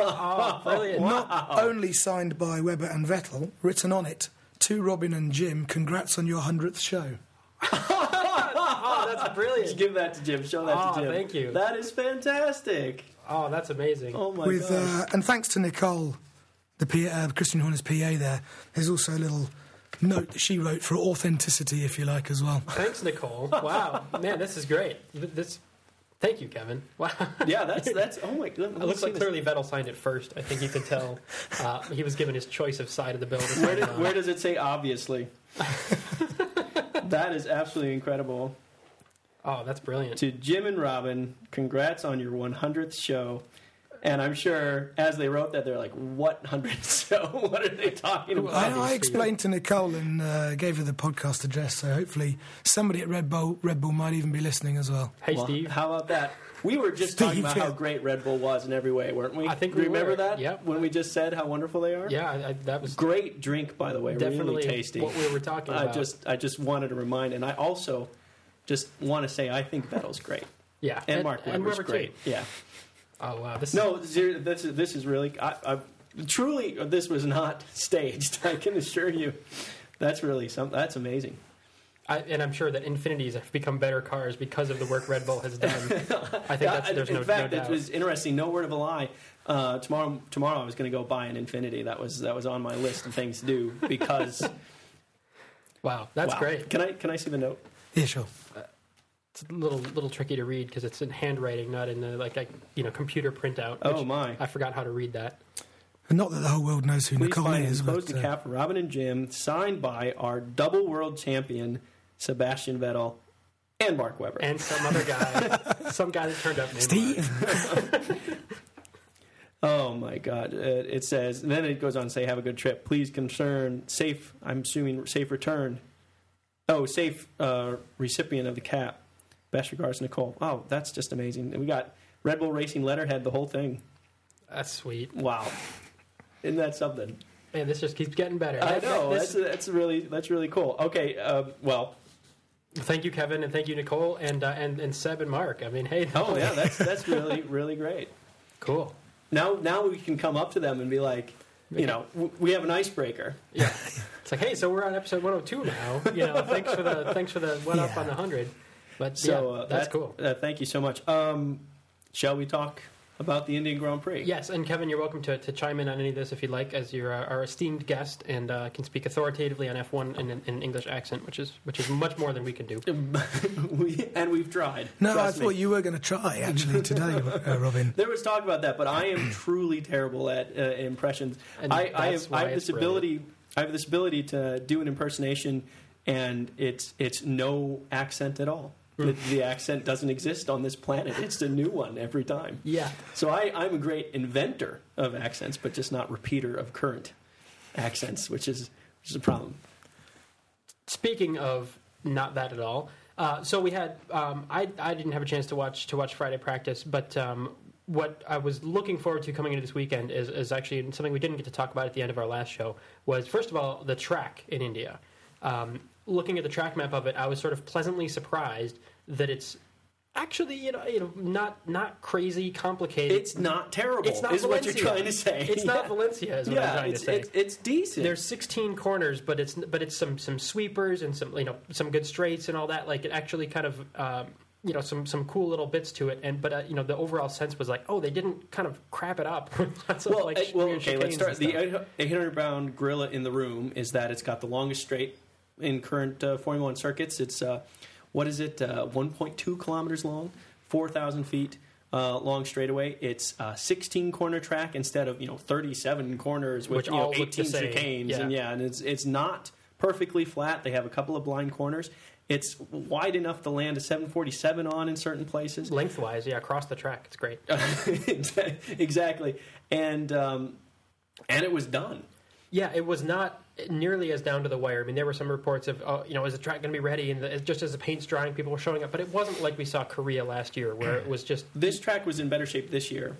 Oh, brilliant! Not only signed by Webber and Vettel, written on it, to Robin and Jim, congrats on your hundredth show. <laughs> Oh, that's brilliant! Just give that to Jim. Show that Oh, to ah, Jim. thank you. That is fantastic. Oh, that's amazing. Oh, my With gosh. uh, and thanks to Nicole, the P, uh, Christian Horner's PA. There, there's also a little note that she wrote for authenticity, if you like, as well. Thanks, Nicole. <laughs> Wow, man, this is great. This, thank you, Kevin. <laughs> Wow. yeah, that's that's. Oh my god. It looks like clearly Vettel signed it first. I think you could tell <laughs> uh, he was given his choice of side of the bill. to Where, did, where does it say obviously? that is absolutely incredible. Oh, that's brilliant. To Jim and Robin, congrats on your 100th show. And I'm sure as they wrote that, they're like, what 100th <laughs> show? what are they talking about? I, I explained to Nicole and uh, gave her the podcast address, so hopefully somebody at Red Bull Red Bull might even be listening as well. Hey, Well, Steve. How about that? We were just talking Steve, about how great Red Bull was in every way, weren't we? I think we remember were. that. Yep. When we just said how wonderful they are. Yeah, I, I, that was Great drink, by the way. definitely really tasty. what we were talking about. I just, I just wanted to remind, and I also just want to say I think Vettel's great, yeah, and, Mark and Webber's Webber too. great. Yeah. Oh wow, this No, ser- this is this is really. I, I truly, this was not <laughs> staged. I can assure you. That's really some. That's amazing. I, and I'm sure that Infinitis have become better cars because of the work Red Bull has done. <laughs> I think that's, Yeah, there's in no, fact, no it was interesting. No word of a lie. Uh, tomorrow, tomorrow, I was going to go buy an Infiniti. That was that was on my list of things to do because <laughs> wow, that's wow. great. Can I can I see the note? Yeah, sure. It's a little little tricky to read because it's in handwriting, not in the like a you know computer printout. Oh my! I forgot how to read that. And not that the whole world knows who Please Nicole find is, enclosed but a uh, cap for Robin and Jim, signed by our double world champion Sebastian Vettel and Mark Webber. And some other guy, <laughs> some guy that turned up named Steve. <laughs> Oh my God! Uh, it says, and then it goes on to say, "Have a good trip. Please concern safe. I'm assuming safe return. Oh, safe uh, recipient of the cap. Best regards, Nicole. Oh, that's just amazing. And we got Red Bull Racing letterhead, the whole thing. That's sweet. Wow, isn't that something? Man, this just keeps getting better. I That- know. that- this- that's that's really that's really cool. Okay, uh, well, thank you, Kevin, and thank you, Nicole, and uh, and and Seb and Mark. I mean, hey, oh yeah, that's that's <laughs> really really great. cool. Now now we can come up to them and be like, you know, we have an icebreaker. Yeah, it's like, hey, so we're on episode 102 now. You know, thanks for the thanks for the one up on the hundred. But So yeah, uh, that's that- cool. Uh, thank you so much. Um, shall we talk about the Indian Grand Prix? Yes, and Kevin, you're welcome to, to chime in on any of this if you'd like, as you're uh, our esteemed guest and uh, can speak authoritatively on F1 in an English accent, which is which is much more than we can do. <laughs> we, and we've tried. No, I Trust me. thought you were going to try actually today, uh, <laughs> Robin. There was talk about that, but I am truly terrible at uh, impressions. And I, I have, I have it's this ability. I have this ability to do an impersonation, and it's it's no accent at all. The, the accent doesn't exist on this planet. It's a new one every time. Yeah. So I, I'm a great inventor of accents, but just not repeater of current accents, which is which is a problem. Speaking of not that at all, uh, so we had um, I I didn't have a chance to watch to watch Friday practice, but um, what I was looking forward to coming into this weekend is is actually something we didn't get to talk about at the end of our last show. Was first of all the track in India. Um, looking at the track map of it, I was sort of pleasantly surprised that it's actually you know you know not not crazy complicated. It's not terrible. It's not is what Valencia. you're trying to say. It's not <laughs> Valencia, is what I'm Yeah, trying it's, to say. it's, it's decent. There's 16 corners, but it's but it's some some sweepers and some you know some good straights and all that. Like it actually kind of um, you know some some cool little bits to it. And but uh, you know the overall sense was like oh they didn't kind of crap it up. <laughs> Lots of, well, like, eh, well okay. Let's start. The stuff. 800 pound gorilla in the room is that it's got the longest straight in current uh, Formula One circuits. It's uh, what is it? Uh, 1.2 kilometers long, 4,000 feet. Uh, long straightaway. It's a 16 corner track instead of you know 37 corners with Which you know all look the 18 same. chicanes and Yeah. yeah, and it's it's not perfectly flat. They have a couple of blind corners. It's wide enough to land a 747 on in certain places. lengthwise, yeah, across the track, it's great. <laughs> exactly, and um, and it was done. Yeah, it was not nearly as down to the wire. I mean, there were some reports of, oh, you know, is the track going to be ready? And the, just as the paint's drying, people were showing up. But it wasn't like we saw Korea last year, where it was just This track was in better shape this year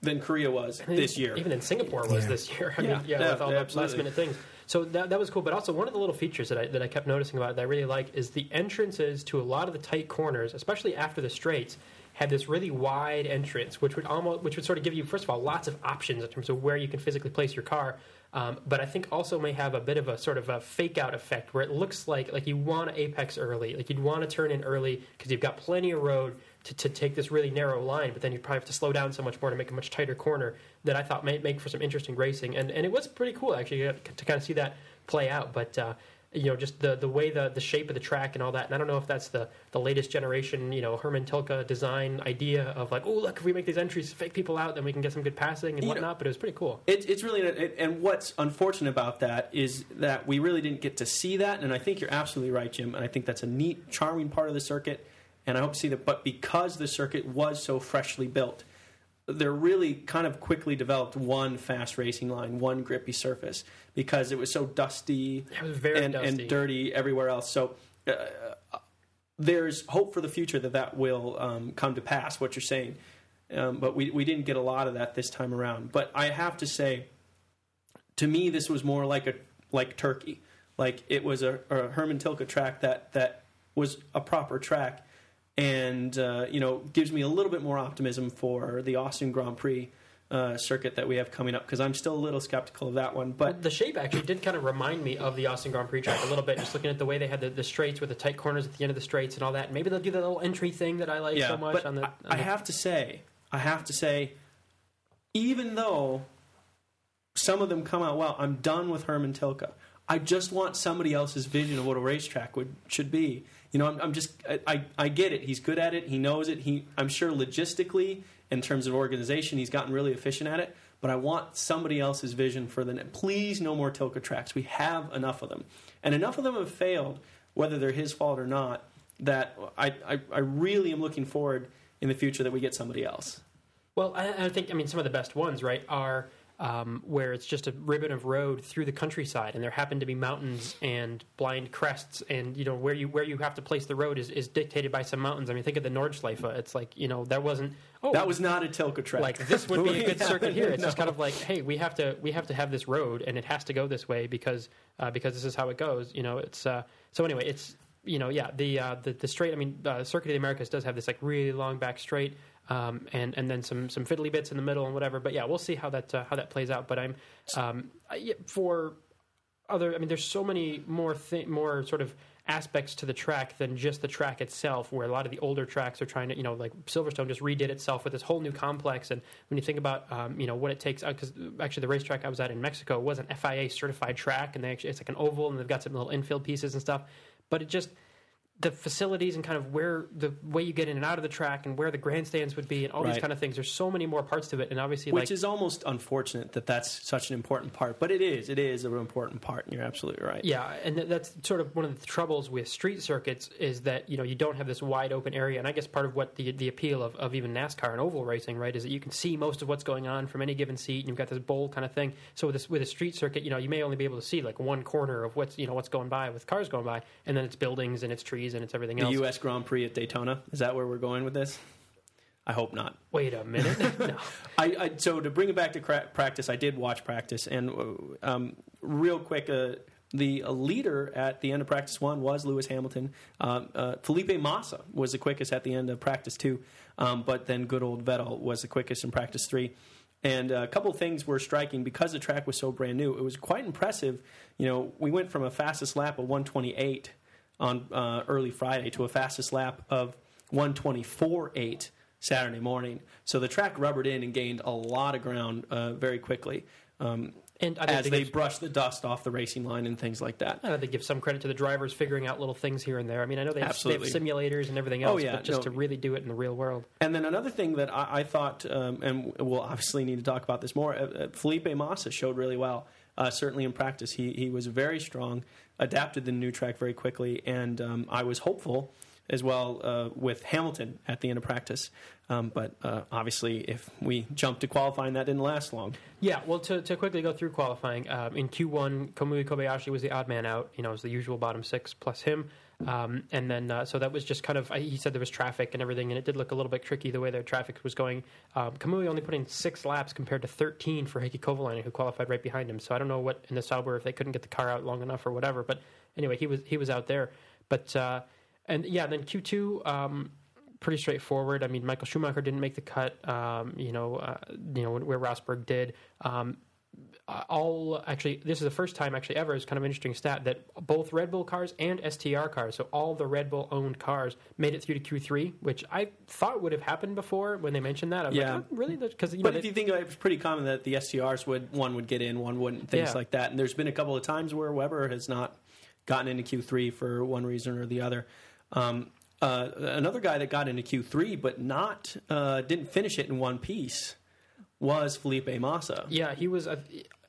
than Korea was this year. Even in Singapore was Yeah. this year. I Yeah. mean, yeah, Yeah, with all the last minute things. So that, that was cool. But also one of the little features that I that I kept noticing about it that I really like is the entrances to a lot of the tight corners, especially after the straights. Had this really wide entrance, which would almost, which would sort of give you, first of all, lots of options in terms of where you can physically place your car. Um, but I think also may have a bit of a sort of a fake out effect where it looks like like you want to apex early, like you'd want to turn in early because you've got plenty of road to, to take this really narrow line, but then you'd probably have to slow down so much more to make a much tighter corner that I thought might make for some interesting racing. And and it was pretty cool actually to, kind of see that play out. But uh, you know, just the the way the the shape of the track and all that. And I don't know if that's the the latest generation, you know, Hermann Tilke design idea of like, oh look, if we make these entries, fake people out, then we can get some good passing and You know- whatnot. but it was pretty cool. It, it's really, it, and what's unfortunate about that is that we really didn't get to see that. And I think you're absolutely right, Jim. And I think that's a neat, charming part of the circuit. And I hope to see that. But because the circuit was so freshly built, there really kind of quickly developed one fast racing line, one grippy surface, because it was so dusty, It was very and, dusty. and dirty everywhere else. So uh, there's hope for the future that that will um, come to pass. What you're saying, um, but we we didn't get a lot of that this time around. But I have to say, to me, this was more like a like Turkey, like it was a, a Hermann Tilke track that that was a proper track, and uh, you know gives me a little bit more optimism for the Austin Grand Prix. Uh, circuit that we have coming up because I'm still a little skeptical of that one, but the shape actually did kind of remind me of the Austin Grand Prix track a little bit, just looking at the way they had the, the straights with the tight corners at the end of the straights and all that. Maybe they'll do the little entry thing that I like yeah, so much but on the. I, on I the- have to say, I have to say, even though some of them come out well, I'm done with Hermann Tilke. I just want somebody else's vision of what a racetrack would should be. You know, I'm, I'm just I, I, I get it. He's good at it. He knows it. He I'm sure logistically in terms of organization, he's gotten really efficient at it. But I want somebody else's vision for the. Net. Please, no more Tilke tracks. We have enough of them, and enough of them have failed, whether they're his fault or not. That I, I, I really am looking forward in the future that we get somebody else. Well, I, I think I mean some of the best ones, right, are um, where it's just a ribbon of road through the countryside, and there happen to be mountains and blind crests, and you know where you where you have to place the road is, is dictated by some mountains. I mean, think of the Nordschleife. It's like you know that wasn't oh That was not a Tilke track. like this would be a good Yeah, <laughs> circuit here. It's just kind of like, hey, we have to we have to have this road, and it has to go this way because uh, because this is how it goes. You know, it's uh, so anyway. It's you know, yeah, the uh, the, the straight. I mean, uh, Circuit of the Americas does have this like really long back straight, um, and and then some some fiddly bits in the middle and whatever. But yeah, we'll see how that uh, how that plays out. But I'm um, I- for other. I mean, there's so many more thi- more sort of aspects to the track than just the track itself. Where a lot of the older tracks are trying to, you know, like Silverstone just redid itself with this whole new complex. And when you think about, um, you know, what it takes, because actually the racetrack I was at in Mexico was an FIA certified track, and they actually it's like an oval, and they've got some little infield pieces and stuff. But it just the facilities and kind of where the way you get in and out of the track and where the grandstands would be and all these kind of things. There's so many more parts to it, and obviously, Which like, is almost unfortunate that that's such an important part, but it is. It is an important part, and you're absolutely right. Yeah, and that's sort of one of the troubles with street circuits is that you know you don't have this wide open area, and I guess part of what the the appeal of, of even NASCAR and oval racing, right, is that you can see most of what's going on from any given seat, and you've got this bowl kind of thing. So with this with a street circuit, you know, you may only be able to see like one corner of what's you know what's going by with cars going by, and then it's buildings and it's trees and it's everything else. The. U.S. Grand Prix at Daytona. Is that where we're going with this? I hope not. Wait a minute, <laughs> no. I, I so to bring it back to cra- practice, I did watch practice, and uh, um, real quick, uh, the leader at the end of practice one was Lewis Hamilton. Um, uh, Felipe Massa was the quickest at the end of practice two, um, but then good old Vettel was the quickest in practice three. And uh, a couple things were striking because the track was so brand new. It was quite impressive. You know, we went from a fastest lap of 128 on uh, early Friday to a fastest lap of 124.8 Saturday morning. So the track rubbered in and gained a lot of ground uh, very quickly um, And I as they brushed the dust off the racing line and things like that. I know they give some credit to the drivers figuring out little things here and there. I mean, I know they have, they have simulators and everything Oh, else, yeah, but just no. to really do it in the real world. And then another thing that I, I thought, um, and we'll obviously need to talk about this more, uh, uh, Felipe Massa showed really well. Uh, certainly in practice, he he was very strong, adapted the new track very quickly, and um, I was hopeful as well uh, with Hamilton at the end of practice. Um, but uh, obviously, if we jumped to qualifying, that didn't last long. Yeah, well, to, to quickly go through qualifying, um, in Q1, Kamui Kobayashi was the odd man out. You know, it was the usual bottom six plus him. Um, and then, uh, so that was just kind of, he said there was traffic and everything, and it did look a little bit tricky the way their traffic was going. Um, Kamui only put in six laps compared to 13 for Heikki Kovalainen, who qualified right behind him. So I don't know what in the Sauber, if they couldn't get the car out long enough or whatever. But anyway, he was he was out there. But, uh, and yeah, then Q2, um, pretty straightforward. I mean, Michael Schumacher didn't make the cut. Um, you know, uh, you know where Rosberg did. Um, all actually, this is the first time actually ever. It's kind of an interesting stat that both Red Bull cars and STR cars, so all the Red Bull owned cars, made it through to Q3, which I thought would have happened before when they mentioned that. I was Yeah. like, oh, really? Because you know, But if they- you think it, it's pretty common that the STRs would one would get in, one wouldn't, things Yeah. like that. And there's been a couple of times where Webber has not gotten into Q3 for one reason or the other. Um, uh, another guy that got into Q3 but not uh, didn't finish it in one piece was Felipe Massa. Yeah, he was.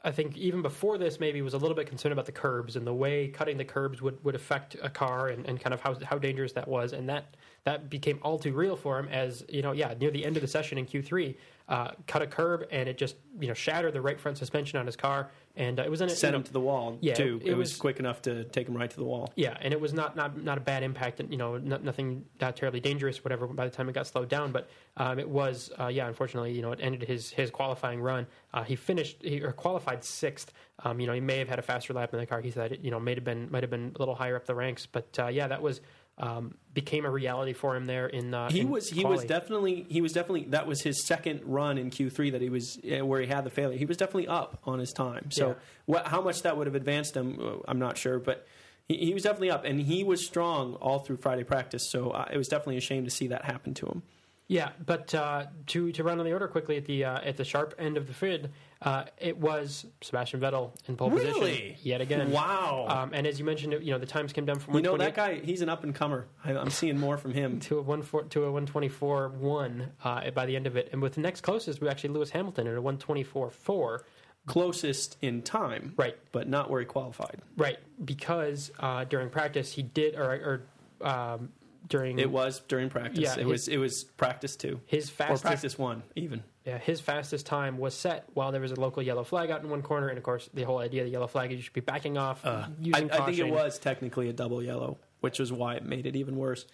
I think even before this, maybe was a little bit concerned about the curbs and the way cutting the curbs would, would affect a car and, and kind of how how dangerous that was, and that that became all too real for him. As you know, yeah, near the end of the session in Q three, uh, cut a curb and it just you know shattered the right front suspension on his car, and uh, it was in a, Sent you him to the wall Yeah, too. it It, was, was- quick enough to take him right to the wall. Yeah, and it was not not, not a bad impact, and you know, not, nothing that terribly dangerous, whatever. By the time it got slowed down, but um, it was, uh, yeah, unfortunately, you know, it ended his his qualifying run. Uh, he finished he or qualified sixth. Um, you know, he may have had a faster lap in the car. He said, it, you know, may have been might have been a little higher up the ranks, but uh, yeah, that was um, became a reality for him there in. Uh, He in was he was definitely he was definitely that was his second run in Q3 that he was uh, where he had the failure. He was definitely up on his time. So Yeah. what, how much that would have advanced him, uh, I'm not sure, but he, he was definitely up, and he was strong all through Friday practice. So uh, it was definitely a shame to see that happen to him. Yeah, but uh, to to run on the order quickly at the uh, at the sharp end of the field, uh, it was Sebastian Vettel in pole position yet again. Wow. Um, and as you mentioned, you know the times came down from you know 128 that guy, he's an up and comer. I'm seeing more from him. to a one four, to a one twenty four one uh, by the end of it, and with the next closest, we actually Lewis Hamilton at a one twenty four four. Closest in time, Right, but not where he qualified. right, because uh, during practice he did, or, or um, during It was during practice. Yeah, it his- was it was practice two his or fastest practice one even. Yeah, his fastest time was set while there was a local yellow flag out in one corner, and of course, the whole idea of the yellow flag is you should be backing off, Uh, I, I think it was technically a double yellow, which was why it made it even worse.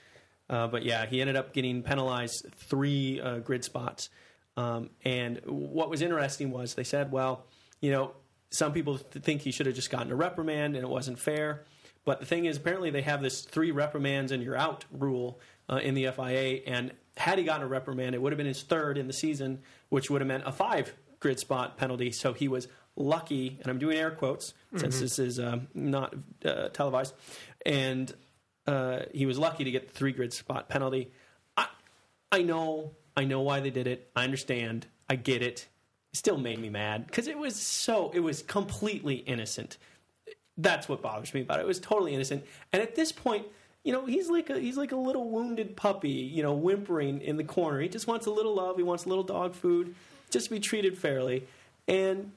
Uh, but yeah, he ended up getting penalized three uh, grid spots. Um, and what was interesting was they said, well, you know, some people th- think he should have just gotten a reprimand and it wasn't fair. But the thing is, apparently they have this three reprimands and you're out rule uh, in the FIA. And had he gotten a reprimand, it would have been his third in the season, which would have meant a five grid spot penalty. So he was lucky, and I'm doing air quotes since this is um, not uh, televised, and uh, he was lucky to get the three grid spot penalty. I, I know, I know why they did it. I understand. I get it. It still made me mad because it was so, it was completely innocent. That's what bothers me about it. It was totally innocent. And at this point, you know, he's like a he's like a little wounded puppy, you know, whimpering in the corner. He just wants a little love. He wants a little dog food, just to be treated fairly. And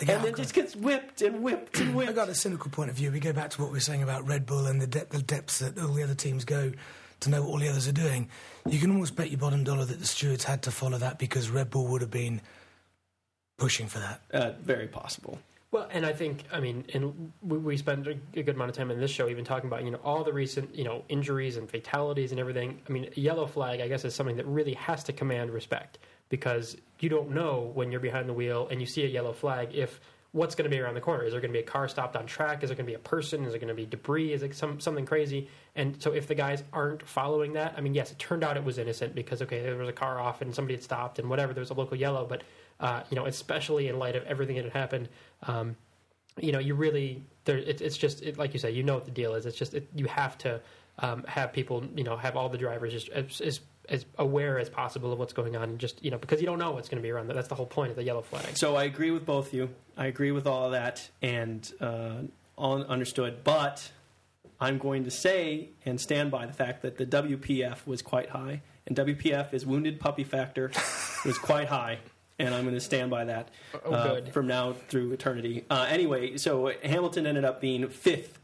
Again, and then just gets whipped and whipped and whipped. I got a cynical point of view. We go back to what we were saying about Red Bull and the, de- the depths that all the other teams go to know what all the others are doing. You can almost bet your bottom dollar that the stewards had to follow that because Red Bull would have been pushing for that. Uh, very possible. Well, and I think, I mean, and we, we spend a, good amount of time in this show even talking about, you know, all the recent, you know, injuries and fatalities and everything. I mean, a yellow flag, I guess, is something that really has to command respect because you don't know when you're behind the wheel and you see a yellow flag if what's going to be around the corner. Is there going to be a car stopped on track? Is there going to be a person? Is there going to be debris? Is it some, something crazy? And so if the guys aren't following that, I mean, yes, it turned out it was innocent because, okay, there was a car off and somebody had stopped and whatever, there was a local yellow, but, uh, you know, especially in light of everything that had happened, um, you know, you really there. It, it's just it, like you say. You know what the deal is. It's just it, you have to um, have people. You know, have all the drivers just as, as as aware as possible of what's going on, and just you know, because you don't know what's going to be around. That's the whole point of the yellow flag. So I agree with both you. I agree with all of that and uh, all understood. But I'm going to say and stand by the fact that the WPF was quite high, and WPF is wounded puppy factor was quite high, and I'm going to stand by that Oh, uh, from now through eternity. Uh, anyway, so Hamilton ended up being fifth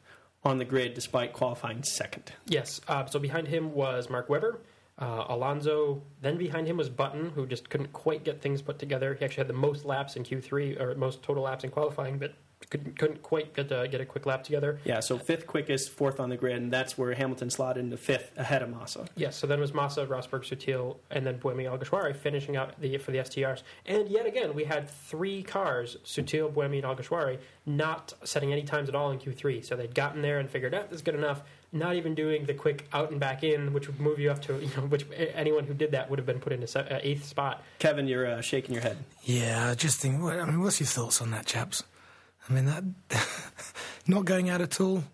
on the grid despite qualifying second. Yes. Uh, so behind him was Mark Webber. Uh, Alonso. Then behind him was Button, who just couldn't quite get things put together. He actually had the most laps in Q3, or most total laps in qualifying, but couldn't, couldn't quite get uh, get a quick lap together. Yeah, so fifth quickest, fourth on the grid, and that's where Hamilton slotted into fifth ahead of Massa. Yes, so then was Massa, Rosberg, Sutil, and then Buemi Alguersuari finishing out the for the STRs. And yet again, we had three cars, Sutil, Buemi, and Alguersuari, not setting any times at all in Q3. So they'd gotten there and figured, out this is good enough. Not even doing the quick out and back in, which would move you up to, you know, which anyone who did that would have been put in a se- uh, eighth spot. Kevin, you're uh, shaking your head. Yeah, just think. what- I mean, what's your thoughts on that, chaps? I mean, that <laughs> not going out at all.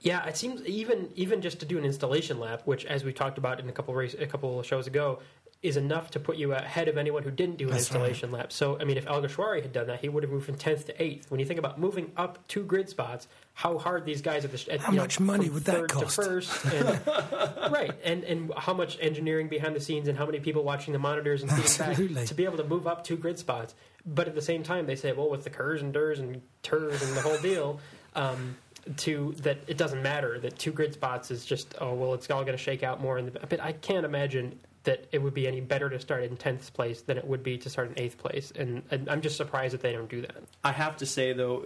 Yeah, it seems even even just to do an installation lap, which as we talked about in a couple race a couple shows ago, is enough to put you ahead of anyone who didn't do an That's right. installation lap. So I mean, if Alguersuari had done that, he would have moved from tenth to eighth. When you think about moving up two grid spots, how hard these guys at the at, How you know, much money would that cost? To first, and, <laughs> right, and and how much engineering behind the scenes, and how many people watching the monitors and Absolutely. to be able to move up two grid spots. But at the same time, they say, well, with the curs and Durs and Turs and the whole deal. Um, to that it doesn't matter that two grid spots is just oh well it's all going to shake out more in the but I can't imagine that it would be any better to start in 10th place than it would be to start in 8th place and, and I'm just surprised that they don't do that I have to say though,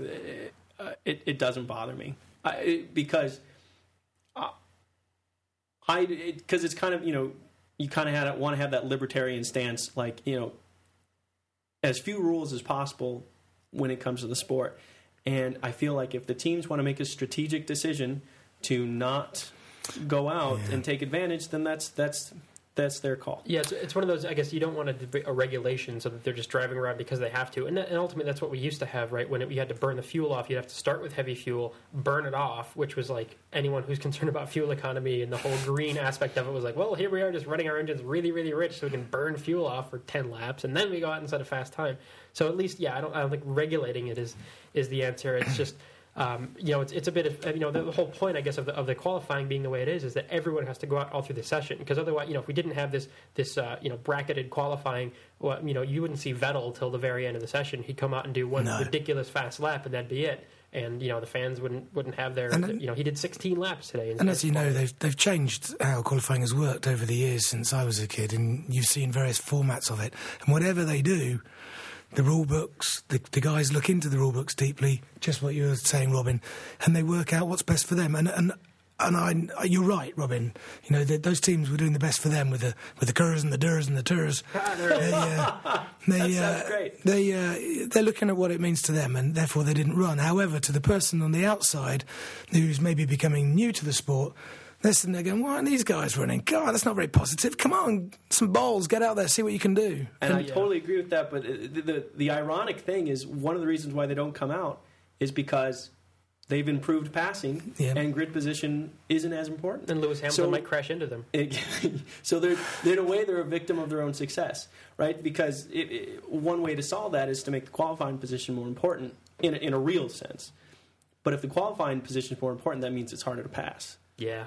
uh, it, it doesn't bother me I, it, because uh, I because it's kind of you know you kind of had want to have that libertarian stance, like you know, as few rules as possible when it comes to the sport. And I feel like if the teams want to make a strategic decision to not go out Yeah. and take advantage, then that's that's that's their call. Yeah, it's, it's one of those. I guess you don't want a, a regulation so that they're just driving around because they have to. And, and ultimately, that's what we used to have, right? When it, you had to burn the fuel off, you'd have to start with heavy fuel, burn it off, which was like anyone who's concerned about fuel economy and the whole green aspect of it was like, well, here we are just running our engines really, really rich so we can burn fuel off for ten laps, and then we go out and set a fast time. So at least, yeah, I don't, I don't think regulating it is is the answer. It's just. Um, you know, it's, it's a bit of you know the, the whole point, I guess, of the, of the qualifying being the way it is, is that everyone has to go out all through the session because otherwise, you know, if we didn't have this this uh, you know bracketed qualifying, well, you know, you wouldn't see Vettel till the very end of the session. He'd come out and do one No. ridiculous fast lap, and that'd be it. And you know, the fans wouldn't wouldn't have their And- you know he did 16 laps today. And as you know, they've they've changed how qualifying has worked over the years since I was a kid, and you've seen various formats of it. And whatever they do, the rule books, the, the guys look into the rule books deeply, just what you were saying, Robin, and they work out what's best for them. And and and I, you're right, Robin. You know that those teams were doing the best for them with the with the Kurs and the Durs and the Tours. <laughs> they, uh, <laughs> they, uh, great. They uh, they're looking at what it means to them, and therefore they didn't run. However, to the person on the outside who's maybe becoming new to the sport, They're sitting there going, "Why aren't these guys running? God, that's not very positive. Come on, some balls, get out there, see what you can do." And I yeah. totally agree with that. But the, the the ironic thing is one of the reasons why they don't come out is because they've improved passing Yeah. and grid position isn't as important. And Lewis Hamilton So- might crash into them. It- <laughs> so they're, in a way, they're a victim of their own success, right? Because it, it, one way to solve that is to make the qualifying position more important in a, in a real sense. But if the qualifying position is more important, that means it's harder to pass. Yeah.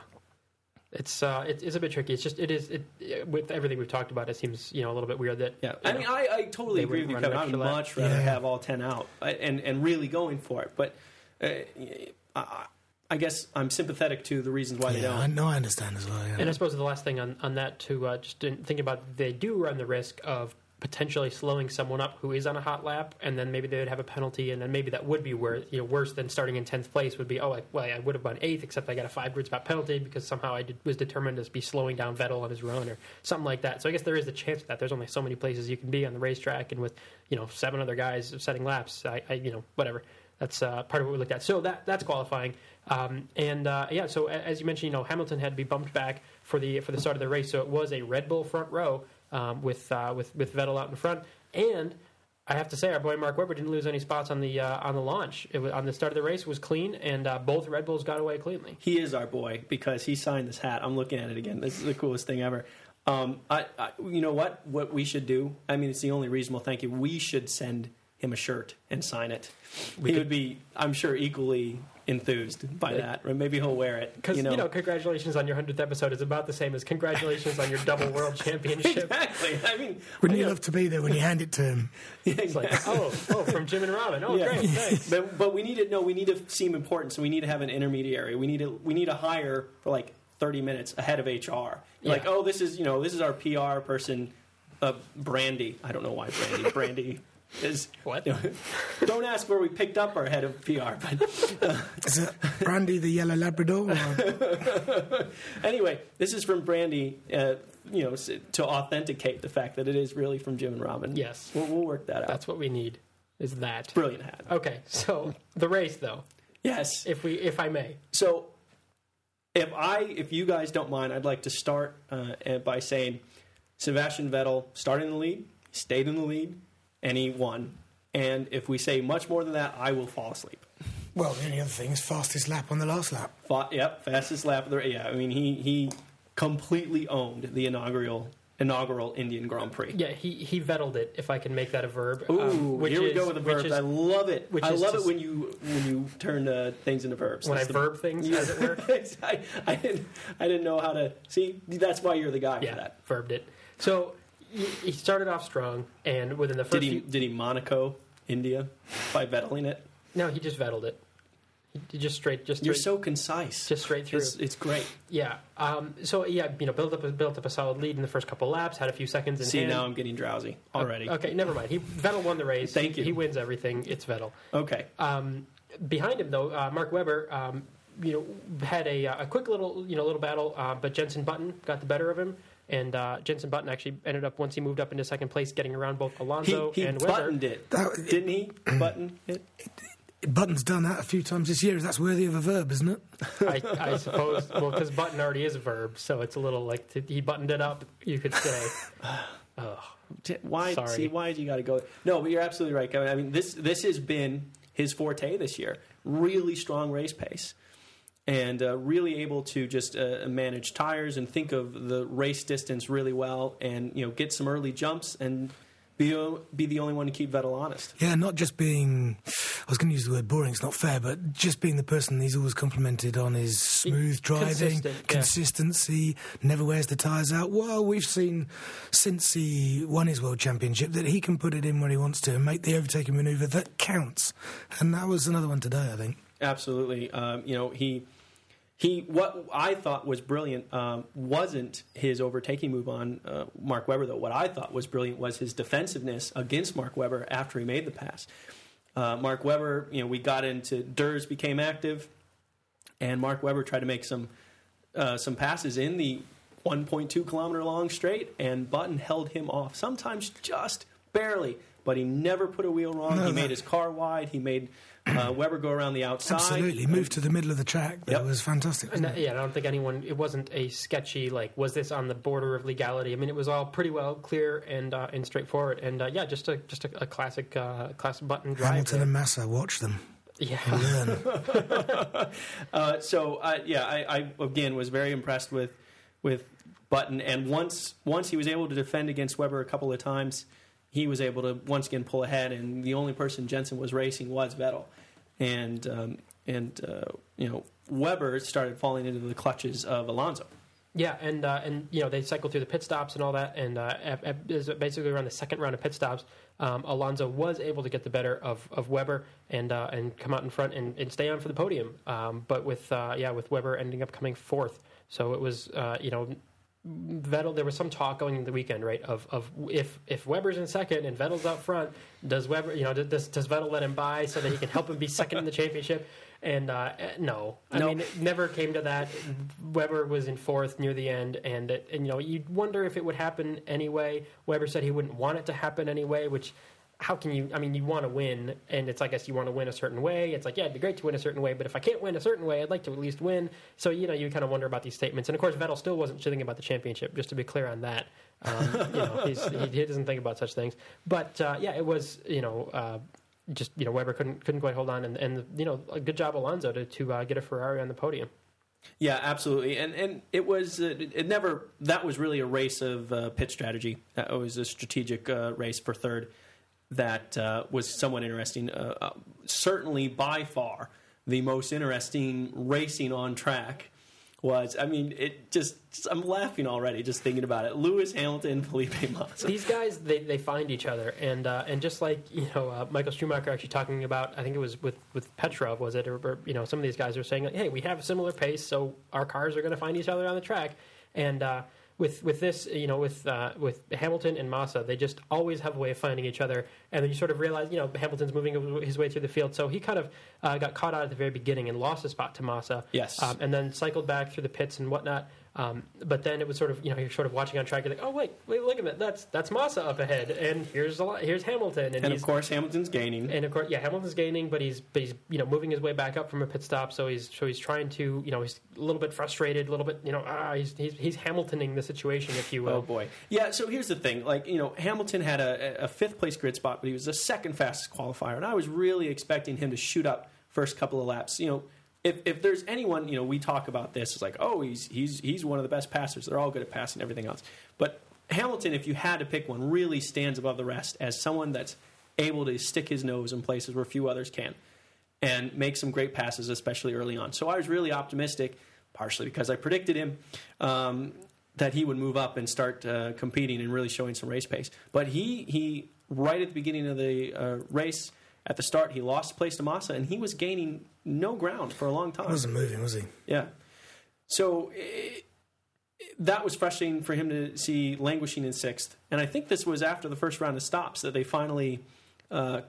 It's uh, it, it's a bit tricky. It's just it is it, with everything we've talked about. It seems you know a little bit weird that Yeah, I know, mean, I, I totally agree with you, wouldn't Kevin. I would extra much rather Yeah. have all ten out uh, and and really going for it. But uh, I, I guess I'm sympathetic to the reasons why they yeah, I don't. I know, I understand as well. Yeah. And I suppose the last thing on, on that to uh, just in thinking about they do run the risk of potentially slowing someone up who is on a hot lap, and then maybe they would have a penalty, and then maybe that would be worse. You know, worse than starting in tenth place would be. Oh, I, well, I would have been eighth, except I got a five grid spot penalty because somehow I did, was determined to be slowing down Vettel on his run or something like that. So I guess there is a chance of that. There's only so many places you can be on the racetrack, and with you know seven other guys setting laps, I, I you know whatever. That's uh, part of what we looked at. So that that's qualifying. Um, and uh, yeah, so as you mentioned, you know Hamilton had to be bumped back for the for the start of the race. So it was a Red Bull front row um, with uh, with with Vettel out in front. And I have to say, our boy Mark Webber didn't lose any spots on the uh, on the launch. It was, on the start of the race was clean, and uh, both Red Bulls got away cleanly. He is our boy because he signed this hat. I'm looking at it again. This is the coolest thing ever. Um, I, I, you know what? What we should do? I mean, it's the only reasonable thank you. We should send him a shirt and sign it. We he could- would be, I'm sure, equally enthused by Yeah. that. Or maybe he'll wear it. Because you, know, congratulations on your hundredth episode is about the same as congratulations on your double world championship. <laughs> exactly. I mean, Wouldn't you you love to be there when you hand it to him? <laughs> yeah, It's like, oh, oh, from Jim and Robin. Oh, Yeah. great, thanks. <laughs> but, but we need to no, we need to seem important. So we need to have an intermediary. We need to we need to hire for like thirty minutes ahead of HR. Like, oh, this is you know this is our PR person, uh, Brandy. I don't know why Brandy. Brandy is What? <laughs> don't ask where we picked up our head of PR. But Is it Brandy the Yellow Labrador? <laughs> Anyway, this is from Brandy. Uh, you know, to authenticate the fact that it is really from Jim and Robin. Yes. we'll, we'll work that out. That's what we need. Is that Brilliant hat. okay? So the race, though, Yes. if we, if I may, So, if I, if you guys don't mind, I'd like to start uh, uh, by saying Sebastian Vettel started in the lead, stayed in the lead, and he won. And if we say much more than that, I will fall asleep. Well, the only other thing is fastest lap on the last lap. Fa- yep, fastest lap of the yeah. I mean, he he completely owned the inaugural inaugural Indian Grand Prix. yeah, he he vettled it. If I can make that a verb. Ooh, um, which here we is- go with the which verbs. is- I love it. which I love it when you when you turn uh, things into verbs. when I the- verb things, as it were. <laughs> I, I didn't I didn't know how to see. That's why you're the guy for Yeah, that. verbed it. So he, started off strong, and within the first Did he few, did he Monaco India by vettling it? no, he just vettled it. He, he just straight, just You're straight, so concise. just straight through. It's, it's great. Yeah. Um, so yeah, you know, built up a, built up a solid lead in the first couple laps. Had a few seconds in See hand. now I'm getting drowsy already. Okay, never mind. He Vettel won the race. Thank you. He wins everything. It's Vettel. Okay. Um, behind him, though, uh, Mark Webber, um, you know, had a, uh, a quick little, you know, little battle, uh, but Jensen Button got the better of him, and uh, Jensen Button actually ended up once he moved up into second place, getting around both Alonso he and Webber. buttoned it, That- didn't he? Button it. Button's done that a few times this year. That's worthy of a verb, isn't it? <laughs> I, I suppose, well, because button already is a verb, so it's a little like to, he buttoned it up. You could say. <sighs> oh, T- Why? Sorry. See, why did you got to go? No, but you're absolutely right, Kevin. I mean, this this has been his forte this year. Really strong race pace, and uh, really able to just uh, manage tires and think of the race distance really well, and you know get some early jumps and be o- be the only one to keep Vettel honest. Yeah, not just being. I was going to use the word boring. It's not fair, but just being the person he's always complimented on his smooth driving, Consistent, yeah. consistency, never wears the tyres out. Well, we've seen since he won his world championship that he can put it in where he wants to and make the overtaking manoeuvre that counts. And that was another one today, I think. Absolutely. Um, you know, he he what I thought was brilliant um, wasn't his overtaking move on uh, Mark Webber though. What I thought was brilliant was his defensiveness against Mark Webber after he made the pass. Uh, Mark Webber, you know, we got into Durs became active, and Mark Webber tried to make some uh, some passes in the 1.2 kilometer long straight, and Button held him off. Sometimes just barely, but he never put a wheel wrong. He made his car wide. He made uh, Webber go around the outside. Absolutely, moved to the middle of the track. That Yep. was fantastic. Wasn't that, it? yeah, I don't think anyone. It wasn't a sketchy like. Was this on the border of legality? I mean, it was all pretty well clear and uh, and straightforward. And uh, yeah, just a just a, a classic uh, classic button drive. Hamilton there. and Massa, watch them. yeah, Learn. <laughs> <laughs> Uh, so uh, yeah, I, I again was very impressed with with Button, and once once he was able to defend against Webber a couple of times, he was able to once again pull ahead. And the only person Jensen was racing was Vettel, and um, and uh, you know Webber started falling into the clutches of Alonso. yeah, and uh, and you know they cycled through the pit stops and all that, and uh, at, at, basically around the second round of pit stops, um, Alonso was able to get the better of, of Webber and uh, and come out in front and, and stay on for the podium. Um, but with uh, yeah, with Webber ending up coming fourth, so it was uh, you know Vettel, there was some talk going into the weekend, right? Of of if if Webber's in second and Vettel's out front, does Webber, you know, does does Vettel let him by so that he can help him be <laughs> second in the championship? And uh, eh, no, I No. mean, it never came to that. Webber was in fourth near the end, and it, and you know, you'd wonder if it would happen anyway. Webber said he wouldn't want it to happen anyway, which. How can you? I mean, you want to win, and it's I guess you want to win a certain way. It's like, yeah, it'd be great to win a certain way, but if I can't win a certain way, I'd like to at least win. So you know, you kind of wonder about these statements. And of course, Vettel still wasn't thinking about the championship. Just to be clear on that, um, you know, he, doesn't think about such things. But uh, yeah, it was you know. Uh, just you know, Webber couldn't couldn't quite hold on, and, and you know, a good job Alonso to to uh, get a Ferrari on the podium. Yeah, absolutely, and and it was uh, it, it never that was really a race of uh, pit strategy. That was a strategic uh, race for third. That uh, was somewhat interesting. Uh, uh, certainly, by far, the most interesting racing on track was. I mean, it just I'm laughing already just thinking about it. Lewis Hamilton, <laughs> Felipe Massa. These guys, they, they find each other, and uh, and just like you know, uh, Michael Schumacher actually talking about, I think it was with with Petrov, was it? Or, or, you know, some of these guys are saying, like, hey, we have a similar pace, so our cars are going to find each other on the track, and. Uh, with, with this, you know, with uh, with Hamilton and Massa, they just always have a way of finding each other, and then you sort of realize, you know, Hamilton's moving his way through the field, so he kind of uh, got caught out at the very beginning and lost a spot to Massa. Yes. um, and then cycled back through the pits and whatnot. Um, but then it was sort of you know you're sort of watching on track. You're like, oh wait, wait, look at that. That's that's Massa up ahead, and here's a lot, here's Hamilton, and, and of course, Hamilton's gaining. and of course yeah Hamilton's gaining, but he's but he's you know moving his way back up from a pit stop. So he's so he's trying to you know he's a little bit frustrated, a little bit you know ah he's he's, he's Hamiltoning the situation if you will. Oh boy, yeah. So here's the thing: like you know, Hamilton had a, a fifth place grid spot, but he was the second fastest qualifier, and I was really expecting him to shoot up first couple of laps. You know, if if there's anyone, you know, we talk about this, it's like, oh, he's he's he's one of the best passers. They're all good at passing everything else, but Hamilton, if you had to pick one, really stands above the rest as someone that's able to stick his nose in places where few others can and make some great passes, especially early on. So I was really optimistic, partially because I predicted him, um, that he would move up and start uh, competing and really showing some race pace. But he, he right at the beginning of the uh, race, at the start, he lost place to Massa, and he was gaining no ground for a long time. wasn't moving, was he? Yeah. So eh, that was frustrating for him to see languishing in sixth. And I think this was after the first round of stops that they finally, uh,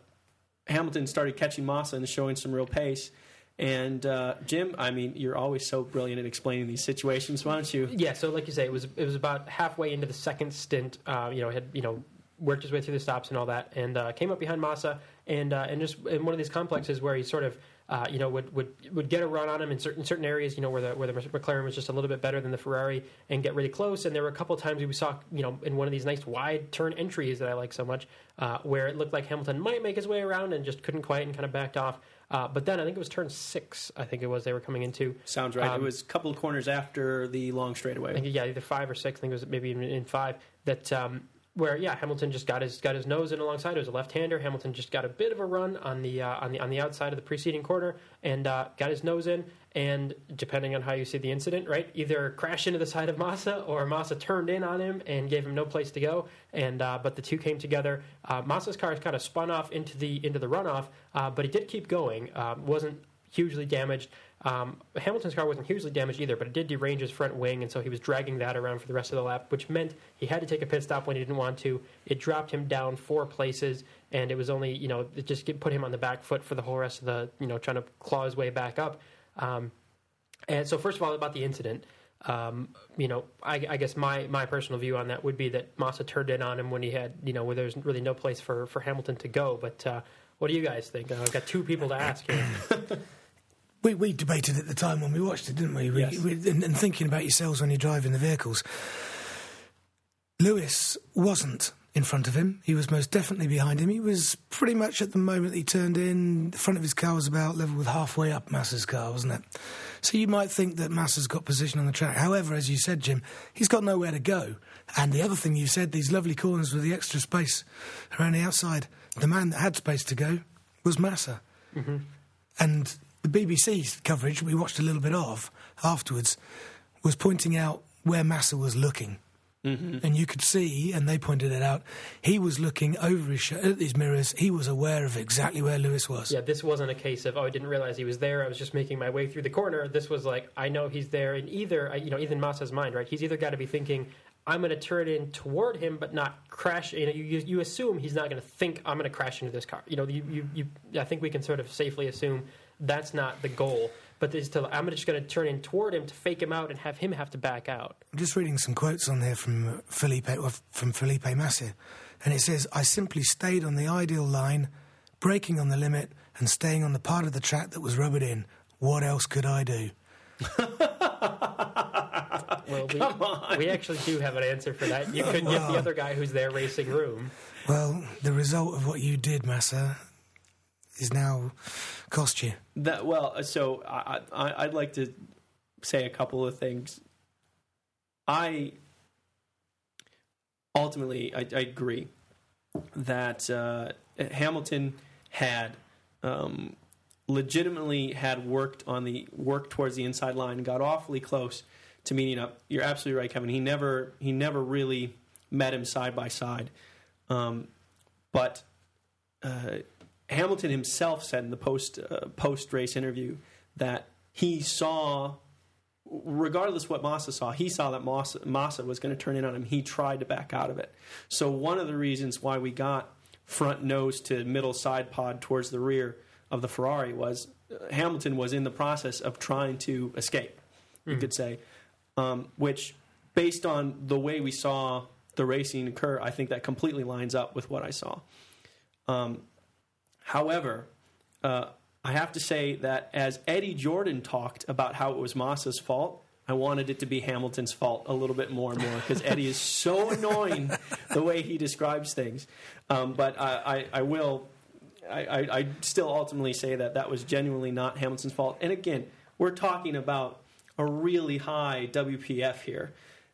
Hamilton started catching Massa and showing some real pace. And uh, Jim, I mean, you're always so brilliant at explaining these situations. Why don't you? Yeah, so like you say, it was it was about halfway into the second stint. Uh, you know, had you know worked his way through the stops and all that, and uh, came up behind Massa, and uh, and just in one of these complexes where he sort of. Uh, you know, would, would would get a run on him in certain certain areas. You know, where the where the McLaren was just a little bit better than the Ferrari, and get really close. And there were a couple of times we saw, you know, in one of these nice wide turn entries that I like so much, uh, where it looked like Hamilton might make his way around and just couldn't quite, and kind of backed off. Uh, but then I think it was turn six. I think it was they were coming into. Sounds right. Um, it was a couple of corners after the long I straightaway. think yeah, either five or six. I think it was maybe even in five. That um, where yeah, Hamilton just got his got his nose in alongside. It was a left-hander. Hamilton just got a bit of a run on the uh, on the on the outside of the preceding corner and uh, got his nose in. And depending on how you see the incident, right, either crashed into the side of Massa or Massa turned in on him and gave him no place to go. And uh, but the two came together. Uh, Massa's car kind of spun off into the into the runoff, uh, but he did keep going. Um, wasn't hugely damaged. Um, Hamilton's car wasn't hugely damaged either, but it did derange his front wing, and so he was dragging that around for the rest of the lap, which meant he had to take a pit stop when he didn't want to. It dropped him down four places, and it was only you know it just put him on the back foot for the whole rest of the you know trying to claw his way back up. Um, and so first of all about the incident. Um, you know, I, I, guess my, my personal view on that would be that Massa turned in on him when he had, you know, where there's really no place for, for Hamilton to go. But uh, what do you guys think? Uh, I've got two people to ask here. <laughs> we, we debated at the time when we watched it, didn't we? we, yes. we and, and thinking about yourselves when you're driving the vehicles. Lewis wasn't in front of him. He was most definitely behind him. He was pretty much at the moment he turned in, the front of his car was about level with halfway up Massa's car, wasn't it? So you might think that Massa's got position on the track. However, as you said, Jim, he's got nowhere to go. And the other thing you said, these lovely corners with the extra space around the outside, the man that had space to go was Massa. Mm-hmm. And the BBC's coverage we watched a little bit of afterwards was pointing out where Massa was looking. Mm-hmm. And you could see, and they pointed it out, he was looking over his sh- at these mirrors. He was aware of exactly where Lewis was. Yeah, this wasn't a case of, oh, I didn't realize he was there. I was just making my way through the corner. This was like, I know he's there. And either, you know, Ethan Massa's mind, right? He's either got to be thinking, I'm going to turn in toward him, but not crash. You know, you, you assume he's not going to think I'm going to crash into this car. You know, you, you, you, I think we can sort of safely assume that's not the goal but this to, I'm just going to turn in toward him to fake him out and have him have to back out. I'm just reading some quotes on here from uh, Felipe from Felipe Massa, and it says, "I simply stayed on the ideal line, braking on the limit, and staying on the part of the track that was rubbered in. What else could I do?" <laughs> well, we, we, actually do have an answer for that. You could give the other guy who's there racing room. Well, the result of what you did, Massa, is now cost you? That well, uh, so I, I I'd like to say a couple of things. I ultimately I, I agree that uh, Hamilton had um, legitimately had worked on the work towards the inside line, got awfully close to meeting up. You're absolutely right, Kevin. He never he never really met him side by side, um, but. Uh, Hamilton himself said in the post uh, post race interview that he saw, regardless what Massa saw, he saw that Massa, Massa was going to turn in on him. He tried to back out of it. So one of the reasons why we got front nose to middle side pod towards the rear of the Ferrari was uh, Hamilton was in the process of trying to escape. You mm. could say, um, which based on the way we saw the racing occur, I think that completely lines up with what I saw. Um, However, uh, I have to say that as Eddie Jordan talked about how it was Massa's fault, I wanted it to be Hamilton's fault a little bit more and more because <laughs> Eddie is so annoying the way he describes things. Um, but I, I, I will, I, I, still ultimately say that that was genuinely not Hamilton's fault. And again, we're talking about a really high WPF here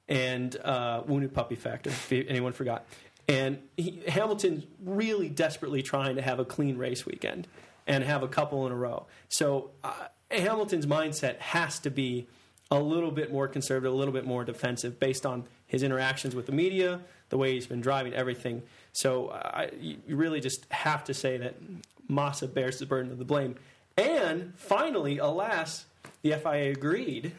and uh, wounded puppy factor, if anyone forgot. And he, Hamilton's really desperately trying to have a clean race weekend and have a couple in a row. So uh, Hamilton's mindset has to be a little bit more conservative, a little bit more defensive based on his interactions with the media, the way he's been driving, everything. So you really just have to say that Massa bears the burden of the blame. And finally, alas, the FIA agreed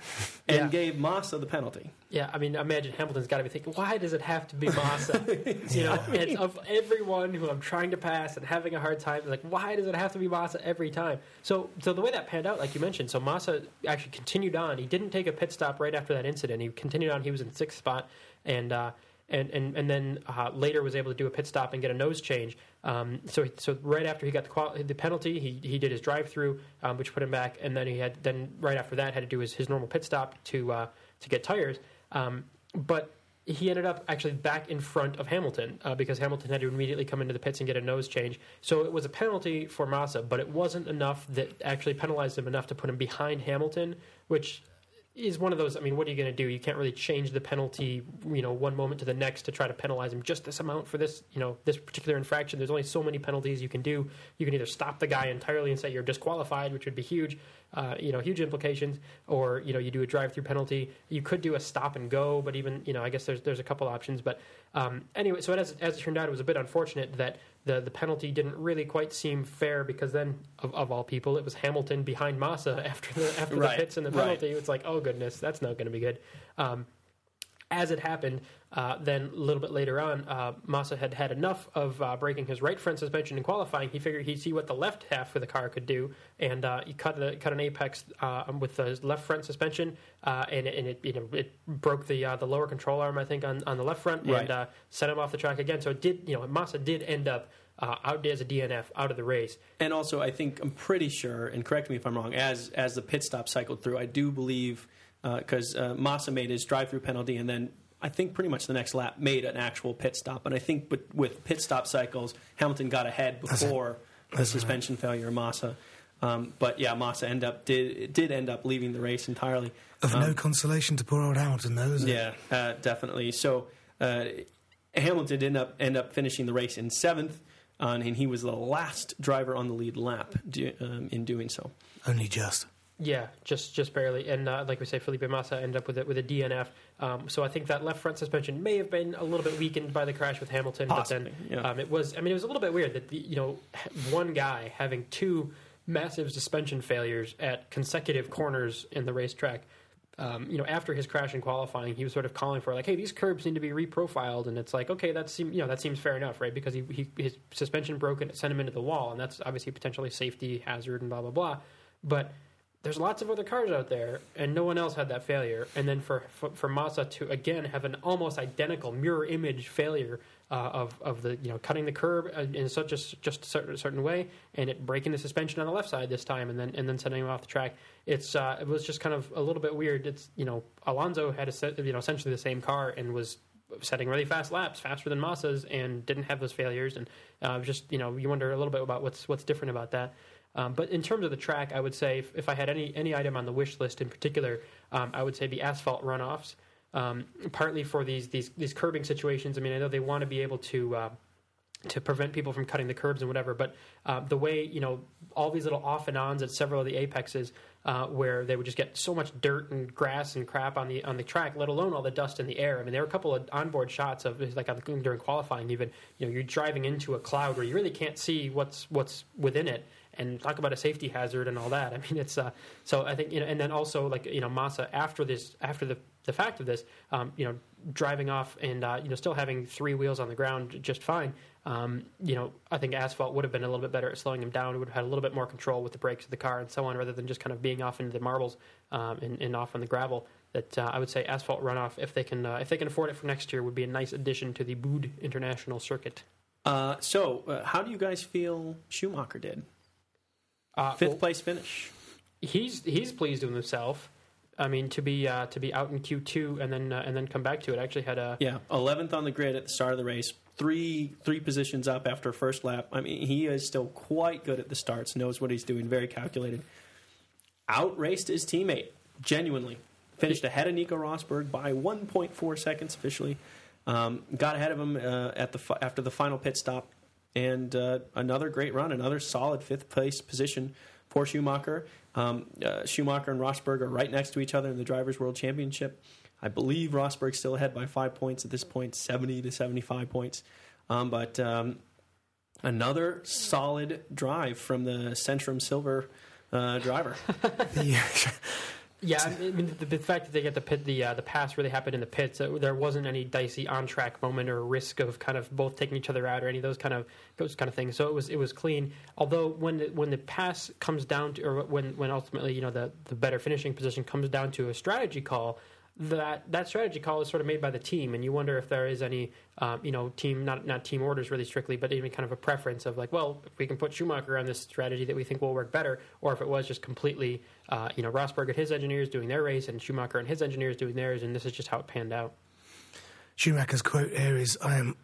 and yeah. gave Massa the penalty. Yeah, I mean, imagine Hamilton's got to be thinking, why does it have to be <laughs> Massa? you know, of everyone who I'm trying to pass and having a hard time, like, why does it have to be Massa every time? So, so the way that panned out, like you mentioned, so Massa actually continued on. He didn't take a pit stop right after that incident. He continued on. He was in sixth spot, and uh, and and and then uh, later was able to do a pit stop and get a nose change. Um, so so right after he got the, quali- the penalty, he he did his drive through, um, which put him back, and then he had then right after that had to do his, his normal pit stop to uh, to get tires. Um, but he ended up actually back in front of Hamilton uh, because Hamilton had to immediately come into the pits and get a nose change. So it was a penalty for Massa, but it wasn't enough that actually penalized him enough to put him behind Hamilton, which is one of those. I mean, what are you going to do? You can't really change the penalty, you know, one moment to the next to try to penalize him just this amount for this, you know, this particular infraction. There's only so many penalties you can do. You can either stop the guy entirely and say you're disqualified, which would be huge, uh, you know, huge implications, or you know, you do a drive-through penalty. You could do a stop and go, but even you know, I guess there's there's a couple options. But um, anyway, so as as it turned out, it was a bit unfortunate that the the penalty didn't really quite seem fair because then of, of all people it was Hamilton behind Massa <laughs> after the after right. the pits and the penalty. Right. It's like oh goodness, that's not going to be good. Um, as it happened, uh, then a little bit later on, uh, Massa had had enough of uh, breaking his right front suspension in qualifying. He figured he'd see what the left half of the car could do, and uh, he cut the, cut an apex uh, with the left front suspension, uh, and, it, and it you know it broke the the lower control arm I think on, on the left front Right. and sent him off the track again. So it did you know Massa did end up out as a DNF out of the race. And also, I think I'm pretty sure, and correct me if I'm wrong. As as the pit stop cycled through, I do believe because uh, Massa made his drive-through penalty, and then I think pretty much the next lap made an actual pit stop. And I think with, with pit stop cycles, Hamilton got ahead That's before the suspension failure of Massa. Um, but yeah, Massa end up did did end up leaving the race entirely. Of Um, no consolation to poor old Hamilton, though, is it? yeah, uh, definitely. So uh, Hamilton did end up end up finishing the race in seventh, uh, and he was the last driver on the lead lap do, um, in doing so. Only just. Yeah, just just barely, and uh, like we say, Felipe Massa ended up with it with a DNF. Um, so I think that left front suspension may have been a little bit weakened by the crash with Hamilton, Possibly, but then yeah. um, it was. I mean, it was a little bit weird that the, you know one guy having two massive suspension failures at consecutive corners in the racetrack. Um, you know, after his crash in qualifying, he was sort of calling for like, "Hey, these curbs need to be reprofiled," and it's like, okay, that seems you know that seems fair enough, right? Because he, he his suspension broke and it sent him into the wall, and that's obviously potentially a safety hazard and blah blah blah. But there's lots of other cars out there, and no one else had that failure. And then for for, for Massa to again have an almost identical mirror image failure uh, of of the you know cutting the curb uh, in such a just a certain, certain way, and it breaking the suspension on the left side this time, and then and then sending him off the track. It's uh, it was just kind of a little bit weird. It's you know Alonso had a you know essentially the same car and was setting really fast laps, faster than Massa's, and didn't have those failures. And uh, just you know, you wonder a little bit about what's what's different about that. Um, but in terms of the track, I would say if, if I had any any item on the wish list in particular, um, I would say the asphalt runoffs. Um, partly for these these these curbing situations. I mean, I know they want to be able to. Uh, to prevent people from cutting the curbs and whatever. But uh, the way you know all these little off and ons at several of the apexes, uh, where they would just get so much dirt and grass and crap on the on the track, let alone all the dust in the air. I mean, there were a couple of onboard shots of like during qualifying, even you know you're driving into a cloud where you really can't see what's what's within it. And talk about a safety hazard and all that. <laughs> I mean, it's uh, so I think you know, and then also like you know Massa after this after the the fact of this, um, you know, driving off and uh, you know still having three wheels on the ground just fine. Um, you know, I think asphalt would have been a little bit better at slowing him down. Would have had a little bit more control with the brakes of the car and so on, rather than just kind of being off into the marbles um, and, and off on the gravel. That uh, I would say asphalt runoff, if they can, uh, if they can afford it for next year, would be a nice addition to the Buddh International Circuit. Uh, so, uh, how do you guys feel Schumacher did? Uh, Fifth well, place finish. he's he's pleased with himself. I mean, to be uh, to be out in Q two and then uh, and then come back to it. I actually had a Yeah, eleventh on the grid at the start of the race. Three three positions up after first lap. I mean, he is still quite good at the starts. Knows what he's doing. Very calculated. Outraced his teammate. Genuinely finished ahead of Nico Rosberg by 1.4 seconds officially. Um, got ahead of him uh, at the fi- after the final pit stop, and uh, another great run, another solid fifth place position for Schumacher. Um, uh, Schumacher and Rosberg are right next to each other in the Drivers' World Championship. I believe Rosberg's still ahead by five points at this point, 70 to 75 points. Um, but um, another solid drive from the Centrum Silver uh, driver. <laughs> <laughs> The, Yeah, I mean the, the fact that they get the pit, the uh, the pass really happened in the pits. Uh, there wasn't any dicey on track moment or risk of kind of both taking each other out or any of those kind of those kind of things. So it was it was clean. Although when the, when the pass comes down to or when when ultimately you know the the better finishing position comes down to a strategy call, that that strategy call is sort of made by the team, and you wonder if there is any um, you know team not not team orders really strictly, but even kind of a preference of like, well, if we can put Schumacher on this strategy that we think will work better, or if it was just completely uh, you know Rosberg and his engineers doing their race, and Schumacher and his engineers doing theirs, and this is just how it panned out. Schumacher's quote here is, "I am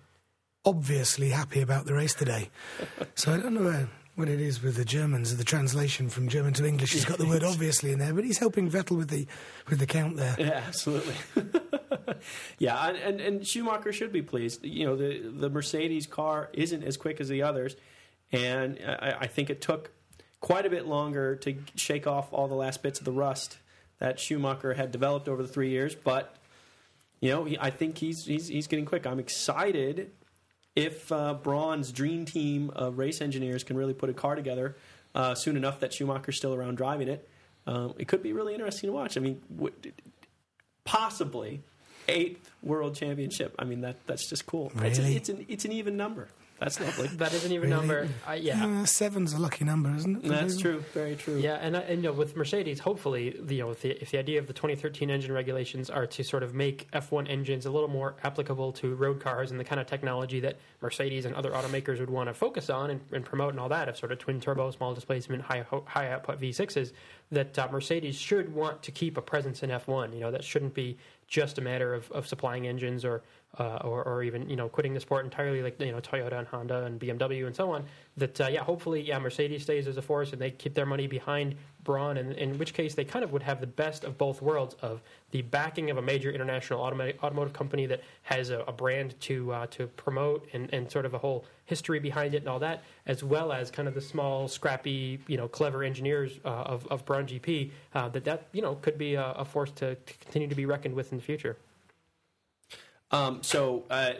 obviously happy about the race today." <laughs> so I don't know what it is with the Germans. The translation from German to English—he's got the word <laughs> "obviously" in there, but he's helping Vettel with the with the count there. Yeah, absolutely. <laughs> yeah, and, and, and Schumacher should be pleased. You know, the the Mercedes car isn't as quick as the others, and I, I think it took quite a bit longer to shake off all the last bits of the rust that Schumacher had developed over the three years. But you know, he, I think he's he's he's getting quick. I'm excited if uh, Braun's dream team of race engineers can really put a car together uh, soon enough that Schumacher's still around driving it. Um, it could be really interesting to watch. I mean, w- possibly eighth world championship. I mean that that's just cool. It's, Really? it's an it's an even number. That's lovely. <laughs> That is an even Really? number. Uh, yeah. Uh, seven's a lucky number, isn't it? That's true. Very true. Yeah, and, uh, and you know, with Mercedes, hopefully, you know, if the, if the idea of the 2013 engine regulations are to sort of make F1 engines a little more applicable to road cars and the kind of technology that Mercedes and other automakers would want to focus on and, and promote and all that, of sort of twin turbo, small displacement, high high output V6s, that uh, Mercedes should want to keep a presence in F1. You know, that shouldn't be just a matter of, of supplying engines or, uh, or or even you know quitting the sport entirely, like you know Toyota and Honda and BMW and so on. That uh, yeah, hopefully yeah, Mercedes stays as a force and they keep their money behind Braun, and in which case they kind of would have the best of both worlds of the backing of a major international automotive, automotive company that has a, a brand to uh, to promote and, and sort of a whole history behind it and all that, as well as kind of the small, scrappy, you know, clever engineers uh, of of Braun GP. Uh, that that you know could be a, a force to, to continue to be reckoned with in the future. Um, so uh,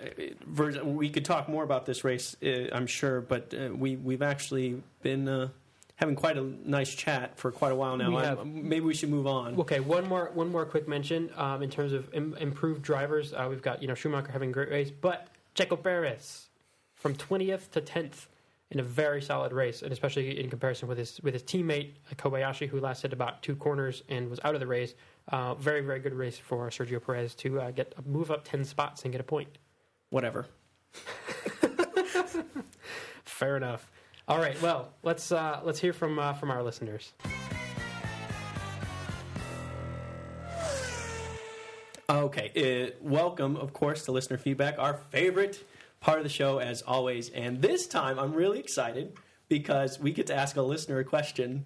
we could talk more about this race, uh, I'm sure, but uh, we we've actually been uh, having quite a nice chat for quite a while now. We have. maybe we should move on. Okay, one more one more quick mention um, in terms of Im- improved drivers. Uh, we've got you know Schumacher having a great race, but Checo Perez from twentieth to tenth in a very solid race, and especially in comparison with his with his teammate Kobayashi, who lasted about two corners and was out of the race. Uh, very very good race for Sergio Perez to uh, get move up ten spots and get a point. Whatever. <laughs> Fair enough. All right, well let's uh, let's hear from uh, from our listeners. Okay. Uh, welcome, of course, to listener feedback, our favorite part of the show, as always. And this time, I'm really excited because we get to ask a listener a question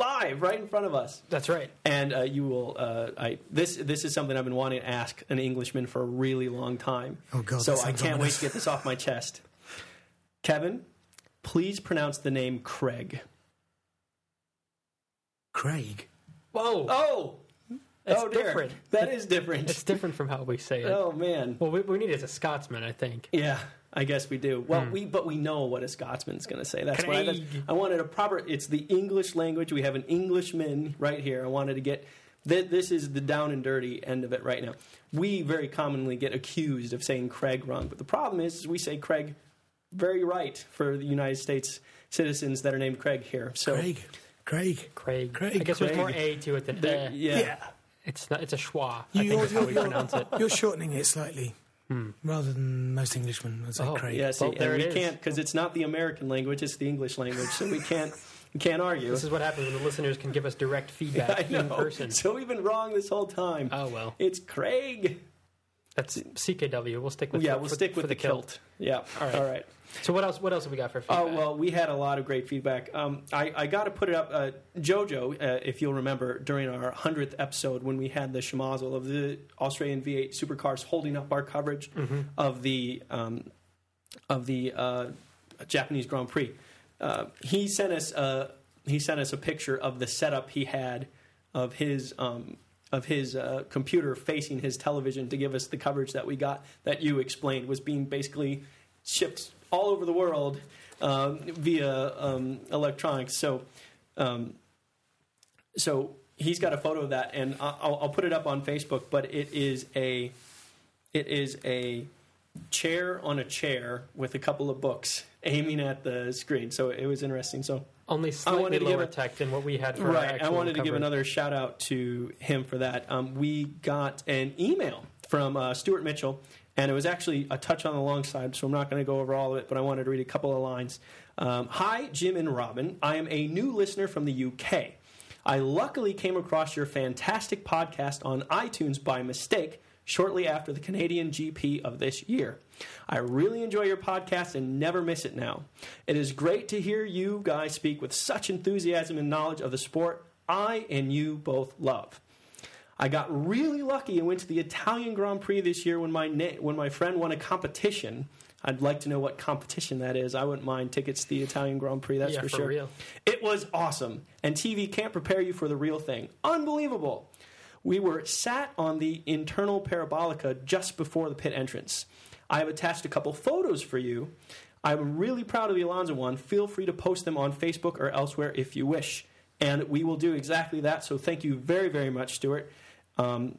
live, right in front of us. That's right. And uh, you will. Uh, I this this is something I've been wanting to ask an Englishman for a really long time. Oh, God, So I can't wait to get this off my chest. Kevin, please pronounce the name Craig. Craig. Whoa, Oh, it's oh dear. different. That is different. It's different from how we say it. oh man. Well, we, we need it as a Scotsman, I think. Yeah, I guess we do. Well, we but we know what a Scotsman's going to say. That's why I, Craig. I wanted a proper. It's the English language. We have an Englishman right here. I wanted to get. Th- this is the down and dirty end of it right now. We very commonly get accused of saying Craig wrong, but the problem is, is we say Craig very right for the United States citizens that are named Craig here. So Craig. Craig. Craig. Craig. I guess there's more A to it than there- eh. yeah. It's not. It's a schwa. I You- think is how we pronounce it. You're shortening it slightly, rather than most Englishmen would say Oh, Craig. Yeah, see, Well, there we it is. can't because it's not the American language; it's the English language. So we can't we can't argue. This is what happens when the listeners can give us direct <laughs> feedback know. in person. So we've been wrong this whole time. Oh well, It's Craig. That's CKW. We'll stick with yeah, the- we'll for- stick with the, kilt. Yeah. All right. All right. So what else? What else have we got for feedback? Oh well, we had a lot of great feedback. Um, I, I got to put it up. Uh, JoJo, uh, if you'll remember, during our hundredth episode when we had the schmozzle of the Australian V8 supercars holding up our coverage Mm-hmm. of the um, of the uh, Japanese Grand Prix, uh, he sent us uh, he sent us a picture of the setup he had of his. Um, of his uh, computer facing his television to give us the coverage that we got that you explained was being basically shipped all over the world um, via um, electronics. So, um, so he's got a photo of that, and I'll, I'll put it up on Facebook. But it is a it is a chair on a chair with a couple of books aiming at the screen. So it was interesting. So Only slightly lower a- tech than what we had for right, I wanted to give another shout out to him for that. Um, we got an email from uh, Stuart Mitchell, and it was actually a touch on the long side, so I'm not going to go over all of it, but I wanted to read a couple of lines. Um, Hi, Jim and Robin. I am a new listener from the UK. I luckily came across your fantastic podcast on iTunes by mistake shortly after the Canadian GP of this year. I really enjoy your podcast and never miss it now. It is great to hear you guys speak with such enthusiasm and knowledge of the sport I and you both love. I got really lucky and went to the Italian Grand Prix this year when my na- when my friend won a competition. I'd like to know what competition that is. I wouldn't mind tickets to the Italian Grand Prix. That's Yeah, for, for sure. real. It was awesome, and TV can't prepare you for the real thing. Unbelievable. We were sat on the internal parabolica just before the pit entrance. I have attached a couple photos for you. I'm really proud of the Alonso one. Feel free to post them on Facebook or elsewhere if you wish. And we will do exactly that. So thank you very, very much, Stuart. Um,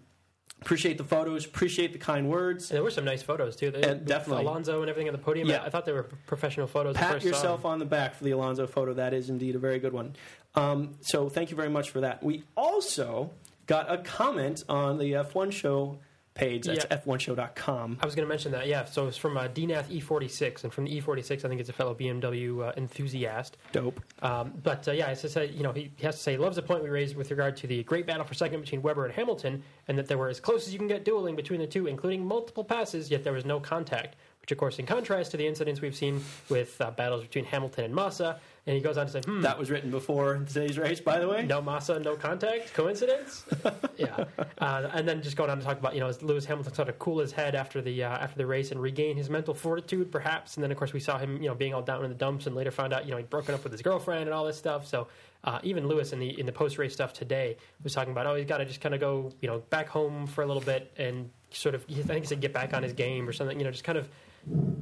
appreciate the photos, appreciate the kind words. And there were some nice photos too. They, Uh, definitely. Alonso and everything on the podium. Yeah. I, thought they were professional photos. Pat yourself on the back for the Alonso photo. That is indeed a very good one. Um, so thank you very much for that. We also got a comment on the F1 show page. That's Yeah. f1show.com. I was going to mention that, yeah. So it's from uh, DNAF E46, and from the E46, I think it's a fellow BMW uh, enthusiast. Dope. Um, but uh, yeah, as I said, you know, he, he has to say he loves the point we raised with regard to the great battle for second between Webber and Hamilton, and that they were as close as you can get dueling between the two, including multiple passes, yet there was no contact. Which, of course, in contrast to the incidents we've seen with uh, battles between Hamilton and Massa, and he goes on to say, "Hmm, That was written before today's race, by the way. no Massa, no contact. Coincidence? <laughs> yeah. Uh, and then just going on to talk about, you know, as Lewis Hamilton sort of cool his head after the uh, after the race and regain his mental fortitude, perhaps. And then, of course, we saw him, you know, being all down in the dumps, and later found out, you know, he'd broken up with his girlfriend and all this stuff. So uh, even Lewis in the in the post race stuff today was talking about, oh, he's got to just kind of go, you know, back home for a little bit and sort of, I think he said, get back on his game or something. You know, just kind of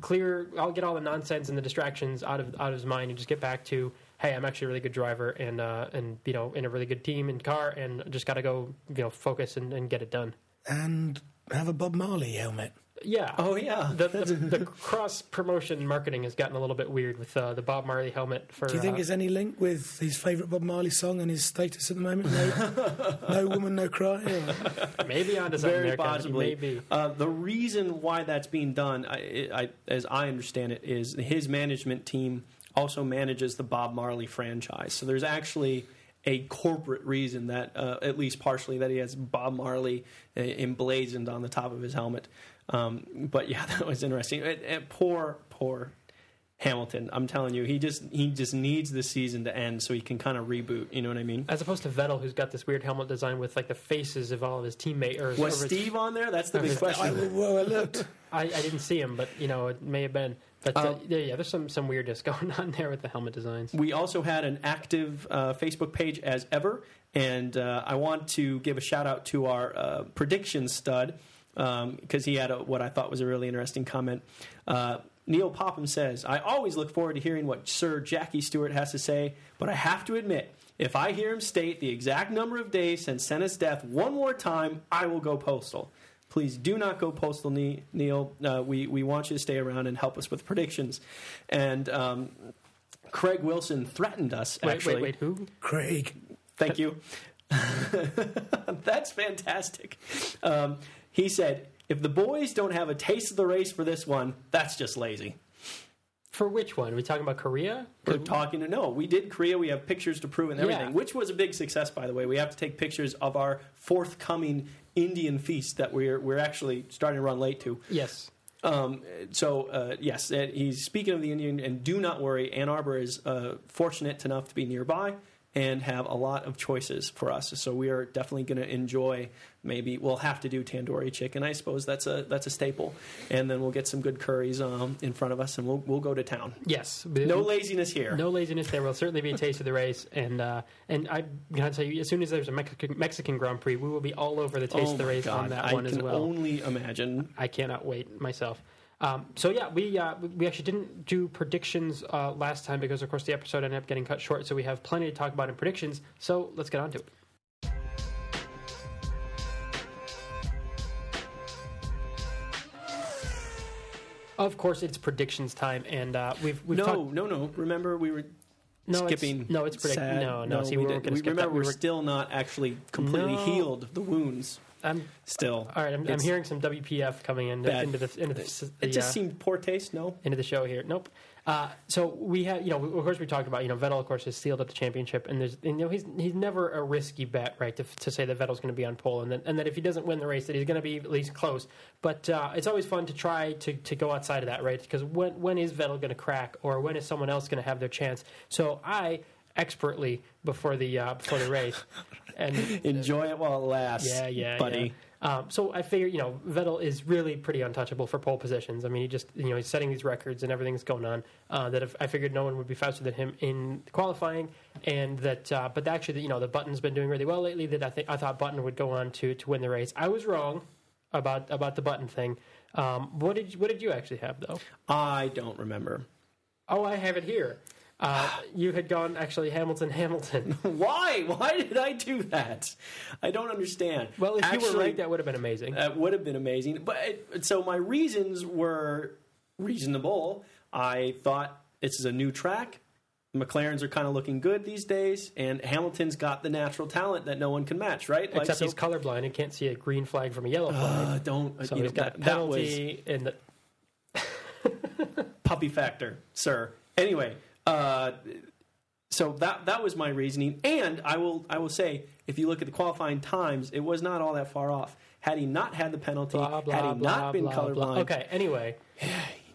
clear. I'll get all the nonsense and the distractions out of out of his mind and just get back to hey, I'm actually a really good driver and uh, and you know in a really good team and car and just got to go you know focus and, and get it done. and have a Bob Marley helmet. Yeah. Oh, yeah. The, the, <laughs> the cross promotion marketing has gotten a little bit weird with uh, the Bob Marley helmet. For Do you think uh, there's any link with his favourite Bob Marley song and his status at the moment? No, <laughs> no woman, no cry. Or- maybe onto something Very there, Kevin. possibly. Maybe. Uh, the reason why that's being done, I, I, as I understand it, is his management team also manages the Bob Marley franchise. So there's actually a corporate reason that, uh, at least partially, that he has Bob Marley uh, emblazoned on the top of his helmet. Um, but yeah, <laughs> that was interesting. And, and poor, poor Hamilton. I'm telling you, he just he just needs the season to end so he can kind of reboot. You know what I mean? As opposed to Vettel, who's got this weird helmet design with like the faces of all of his teammates. Or, Was or his- Steve on there? That's the big I- I, question. well, I looked. <laughs> I, I didn't see him, but you know it may have been. But uh, Um, yeah, yeah, there's some some weirdness <laughs> going on there with the helmet designs. We also had an active uh, Facebook page as ever, and uh, I want to give a shout out to our uh, prediction stud because he had a, what I thought was a really interesting comment. Uh, Neil Popham says, "I always look forward to hearing what Sir Jackie Stewart has to say, but I have to admit." If I hear him state the exact number of days since Senna's death one more time, I will go postal. Please do not go postal, Neil. Uh, we, we want you to stay around and help us with predictions. And um, Craig Wilson threatened us, Wait, actually. wait, wait. Who? Craig. Thank you. <laughs> That's fantastic. Um, he said, if the boys don't have a taste of the race for this one, that's just lazy. For which one? Are we talking about Korea? We're talking to no. We did Korea. We have pictures to prove and everything, Yeah. which was a big success, by the way. We have to take pictures of our forthcoming Indian feast that we're we're actually starting to run late to. Yes. Um, so uh, yes, uh, he's speaking of the Indian, and do not worry. Ann Arbor is uh, fortunate enough to be nearby and have a lot of choices for us. So we are definitely going to enjoy. Maybe we'll have to do tandoori chicken. I suppose that's a that's a staple, and then we'll get some good curries um, in front of us, and we'll we'll go to town. Yes. No laziness here. No laziness. There will certainly be a taste of the race, and uh, and I'm gonna tell you, as soon as there's a Mexican, Mexican Grand Prix, we will be all over the taste oh of the race God, on that I one as well. I can only imagine. I cannot wait myself. Um, so yeah, we uh, we actually didn't do predictions uh, last time because of course the episode ended up getting cut short. So we have plenty to talk about in predictions. So let's get on to it. Of course, it's predictions time, and uh, we've we've no, talked. no, no. Remember, we were No, it's- skipping. no, it's predict- sad. no, no, see, we, we did- weren't gonna we remember We we're were- still not actually completely No. healed the wounds. I'm Still, all right. I'm, I'm hearing some WPF coming in, Bad. into the into the, It just uh, seemed poor taste. No, into the show here. Nope. Uh, so we had, you know, of course we talked about, you know, Vettel, of course, has sealed up the championship, and there's, you know, he's he's never a risky bet, right, to, to say that Vettel's going to be on pole, and that, and that if he doesn't win the race, that he's going to be at least close. But uh, it's always fun to try to, to go outside of that, right? Because when when is Vettel going to crack, or when is someone else going to have their chance? So I expertly before the uh, before the race, and <laughs> enjoy it while it lasts. yeah, yeah, buddy. yeah. Um, so I figure, you know, Vettel is really pretty untouchable for pole positions. I mean, he just, you know, he's setting these records and everything's going on. Uh, that if, I figured no one would be faster than him in qualifying, and that, uh, but actually, you know, the Button's been doing really well lately. That I think I thought Button would go on to to win the race. I was wrong about about the Button thing. Um, what did you, what did you actually have though? I don't remember. Oh, I have it here. Uh, you had gone actually Hamilton, Hamilton. <laughs> Why? Why did I do that? I don't understand. Well, if you were right, that would have been amazing. That would have been amazing. But it, so my reasons were reasonable. I thought this is a new track. McLarens are kind of looking good these days, and Hamilton's got the natural talent that no one can match, right? Like, Except so- he's colorblind and can't see a green flag from a yellow flag. Uh, don't so you he's know, got that, that was penalty in the. <laughs> puppy factor, sir. Anyway, uh, so that that was my reasoning, and I will I will say, if you look at the qualifying times, it was not all that far off. Had he not had the penalty, Blah, blah, had he blah, not been colorblind. Okay, anyway. <sighs> he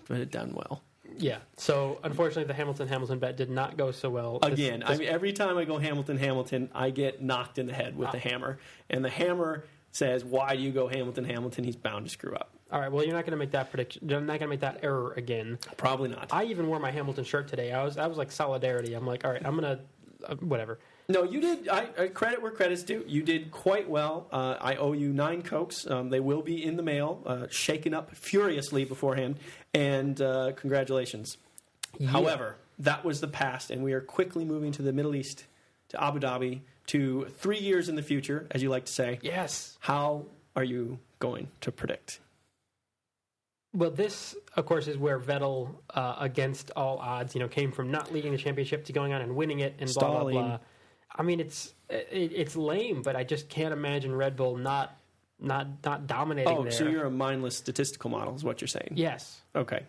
would have done well. Yeah. So unfortunately, the Hamilton Hamilton bet did not go so well. This- Again, this- I mean, every time I go Hamilton, Hamilton, I get knocked in the head Ah. with the hammer, and the hammer says, "Why do you go Hamilton, Hamilton?" He's bound to screw up. All right. Well, you're not going to make that prediction. You're not going to make that error again. Probably not. I even wore my Hamilton shirt today. I was I was like solidarity. I'm like, all right, I'm gonna uh, whatever. No, you did. I, I credit where credit's due. You did quite well. Uh, I owe you nine cokes. Um, they will be in the mail, uh, shaken up furiously beforehand. And uh, congratulations. However, that was the past, and we are quickly moving to the Middle East, to Abu Dhabi, to three years in the future, as you like to say. Yes. How are you going to predict? Well, this, of course, is where Vettel, uh, against all odds, you know, came from not leading the championship to going on and winning it and blah blah blah. I mean, it's it, it's lame, but I just can't imagine Red Bull not not not dominating Oh, there. so you're a mindless statistical model, is what you're saying? yes, Okay.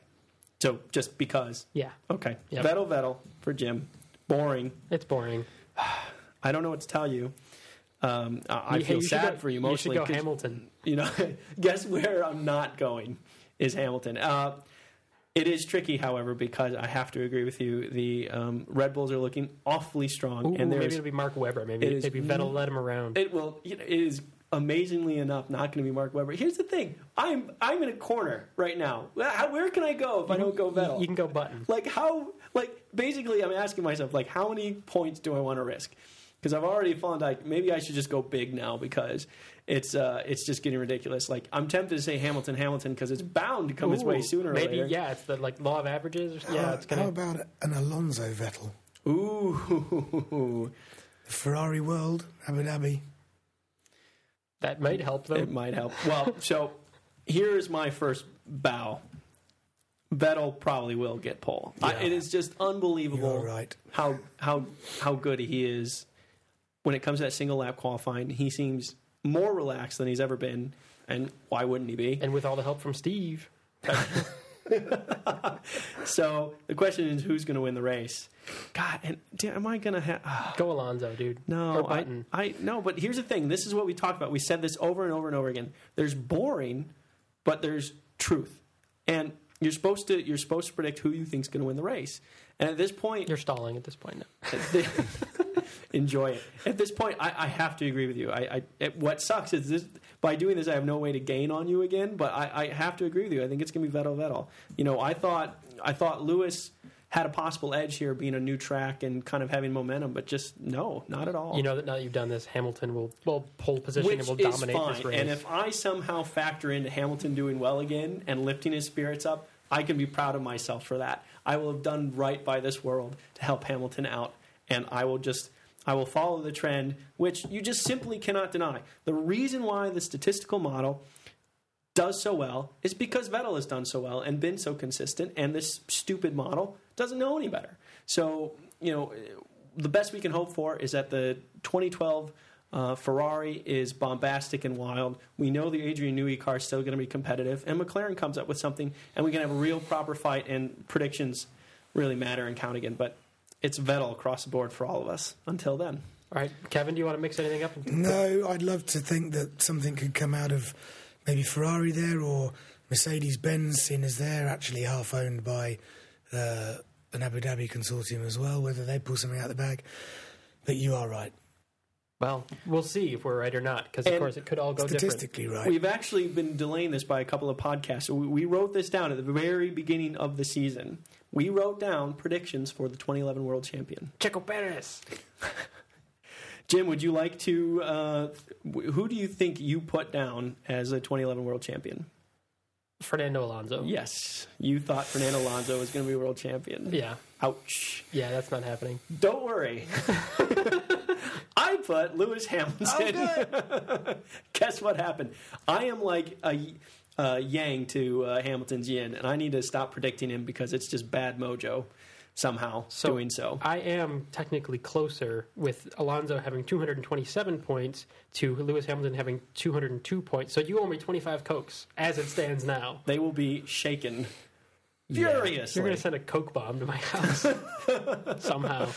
So just because. yeah, Okay. Yep. Vettel, Vettel for Jim. Boring. it's boring. <sighs> I don't know what to tell you. Um, I, I feel you sad go- for you You should go Hamilton. You know, <laughs> guess where I'm not going is Hamilton. Uh, it is tricky, however, because I have to agree with you. The um, Red Bulls are looking awfully strong, Ooh, and maybe it'll be Mark Webber. Maybe it is maybe Vettel led him around. it will. It is amazingly enough not going to be Mark Webber. Here's the thing: I'm I'm in a corner right now. Where can I go if I don't go Vettel? You, you can go Button. like how like basically i'm asking myself like how many points do i want to risk because i've already fallen like maybe i should just go big now because it's uh it's just getting ridiculous like i'm tempted to say hamilton hamilton because it's bound to come its way Ooh, sooner or later. maybe later yeah, it's the like law of averages. Or, yeah, it's How gonna. about an Alonso Vettel? ooh the Ferrari World, Abu Dhabi. That might help them. it might help well so here's my first bow Vettel probably will get pole. I, it is just unbelievable You're right. how how how good he is when it comes to that single lap qualifying. He seems more relaxed than he's ever been, and why wouldn't he be? and with all the help from Steve, <laughs> So the question is, who's going to win the race? God, and am I going to have? Ah. go Alonso, dude. No, I, I no. But here's the thing. This is what we talked about. We said this over and over and over again. There's boring, but there's truth, and you're supposed to you're supposed to predict who you think's going to win the race. And at this point, You're stalling at this point. Now. <laughs> enjoy it. At this point, I, I have to agree with you. I, I it, what sucks is this by doing this, I have no way to gain on you again. But I, I have to agree with you. I think it's going to be Vettel Vettel. You know, I thought I thought Lewis had a possible edge here, being a new track and kind of having momentum, but just no, not at all. You know that now that you've done this, Hamilton will will hold position Which and will dominate fine. this race. And if I somehow factor into Hamilton doing well again and lifting his spirits up, I can be proud of myself for that. I will have done right by this world to help Hamilton out, and I will just I will follow the trend, which you just simply cannot deny. The reason why the statistical model does so well is because Vettel has done so well and been so consistent, and this stupid model doesn't know any better. So, you know, the best we can hope for is that the 2012 uh, Ferrari is bombastic and wild. We know the Adrian Newey car is still going to be competitive, and McLaren comes up with something, and we can have a real proper fight, and predictions really matter and count again. But it's Vettel across the board for all of us until then. all right, Kevin, do you want to mix anything up? No, I'd love to think that something could come out of maybe Ferrari there or Mercedes Benz, seeing as they're actually half owned by uh, an Abu Dhabi consortium as well, whether they pull something out of the bag. But you are right. Well, we'll see if we're right or not, because of course it could all go different. Statistically right. We've actually been delaying this by a couple of podcasts. We, we wrote this down at the very beginning of the season. We wrote down predictions for the 2011 World Champion. Checo Perez. <laughs> Jim, would you like to? Uh, who do you think you put down as a 2011 World Champion? Fernando Alonso. Yes, you thought Fernando Alonso was going to be world champion. Yeah. Ouch. Yeah, that's not happening. Don't worry. <laughs> I put Lewis Hamilton. <laughs> Guess what happened? I am like a uh, yang to uh, Hamilton's yin, and I need to stop predicting him because it's just bad mojo somehow So doing so. I am technically closer with Alonso having 227 points to Lewis Hamilton having 202 points. So you owe me 25 cokes as it stands now. They will be shaken Yeah. You're going to send a coke bomb to my house <laughs> somehow.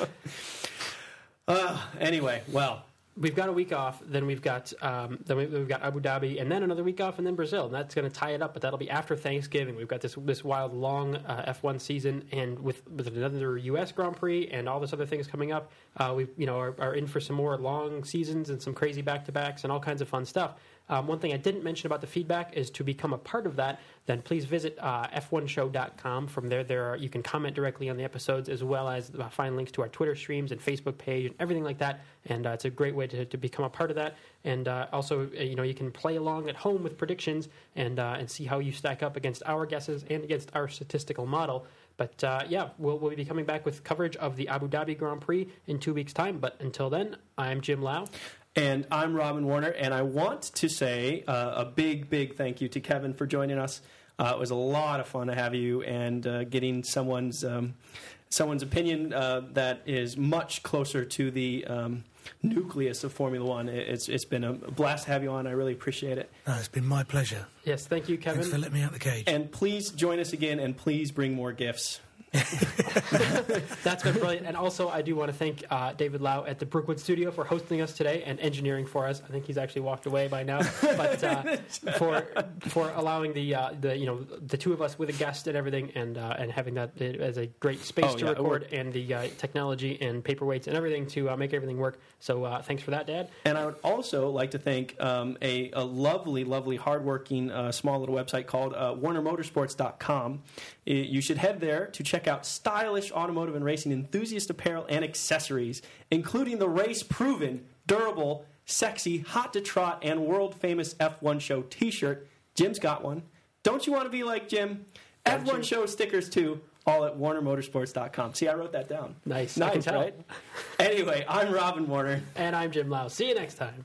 Uh, anyway, well, We've got a week off, then we've got um, then we- we've got Abu Dhabi, and then another week off, and then Brazil. And that's going to tie it up, but that'll be after Thanksgiving. We've got this this wild long uh, F1 season, and with with another U.S. Grand Prix and all this other things coming up, uh, we you know are, are in for some more long seasons and some crazy back to backs and all kinds of fun stuff. Um, one thing I didn't mention about the feedback is to become a part of that, then please visit uh, f1show.com. From there, there are, you can comment directly on the episodes as well as uh, find links to our Twitter streams and Facebook page and everything like that. And uh, it's a great way to, to become a part of that. And uh, also, uh, you know, you can play along at home with predictions and uh, and see how you stack up against our guesses and against our statistical model. But yeah, we'll, we'll be coming back with coverage of the Abu Dhabi Grand Prix in two weeks' time. But until then, I'm Jim Lau. And I'm Robin Warner, and I want to say uh, a big, big thank you to Kevin for joining us. Uh, it was a lot of fun to have you and uh, getting someone's um, someone's opinion uh, that is much closer to the um, nucleus of Formula One. It- It's it's been a blast to have you on. I really appreciate it. No, it's been my pleasure. Yes, thank you, Kevin. Thanks for letting me out the cage. And please join us again, and please bring more gifts. <laughs> That's been brilliant. And also, I do want to thank uh, David Lau at the Brookwood Studio for hosting us today and engineering for us. I think he's actually walked away by now, but uh, <laughs> for for allowing the uh, the you know the two of us with a guest and everything, and uh, and having that as a great space Oh, to yeah, record, and the uh, technology and paperweights and everything to uh, make everything work. So uh, thanks for that, Dad. And I would also like to thank um, a, a lovely, lovely, hardworking, uh, small little website called uh, WarnerMotorsports.com. You should head there to check out stylish automotive and racing enthusiast apparel and accessories, including the race proven, durable, sexy, hot to trot, and world famous F1 Show t shirt. Jim's got one. Don't you want to be like Jim? Don't F1 you? Show stickers too, all at WarnerMotorsports.com. See, I wrote that down. Nice. Nice, right? Anyway, I'm Robin Warner. And I'm Jim Lau. See you next time.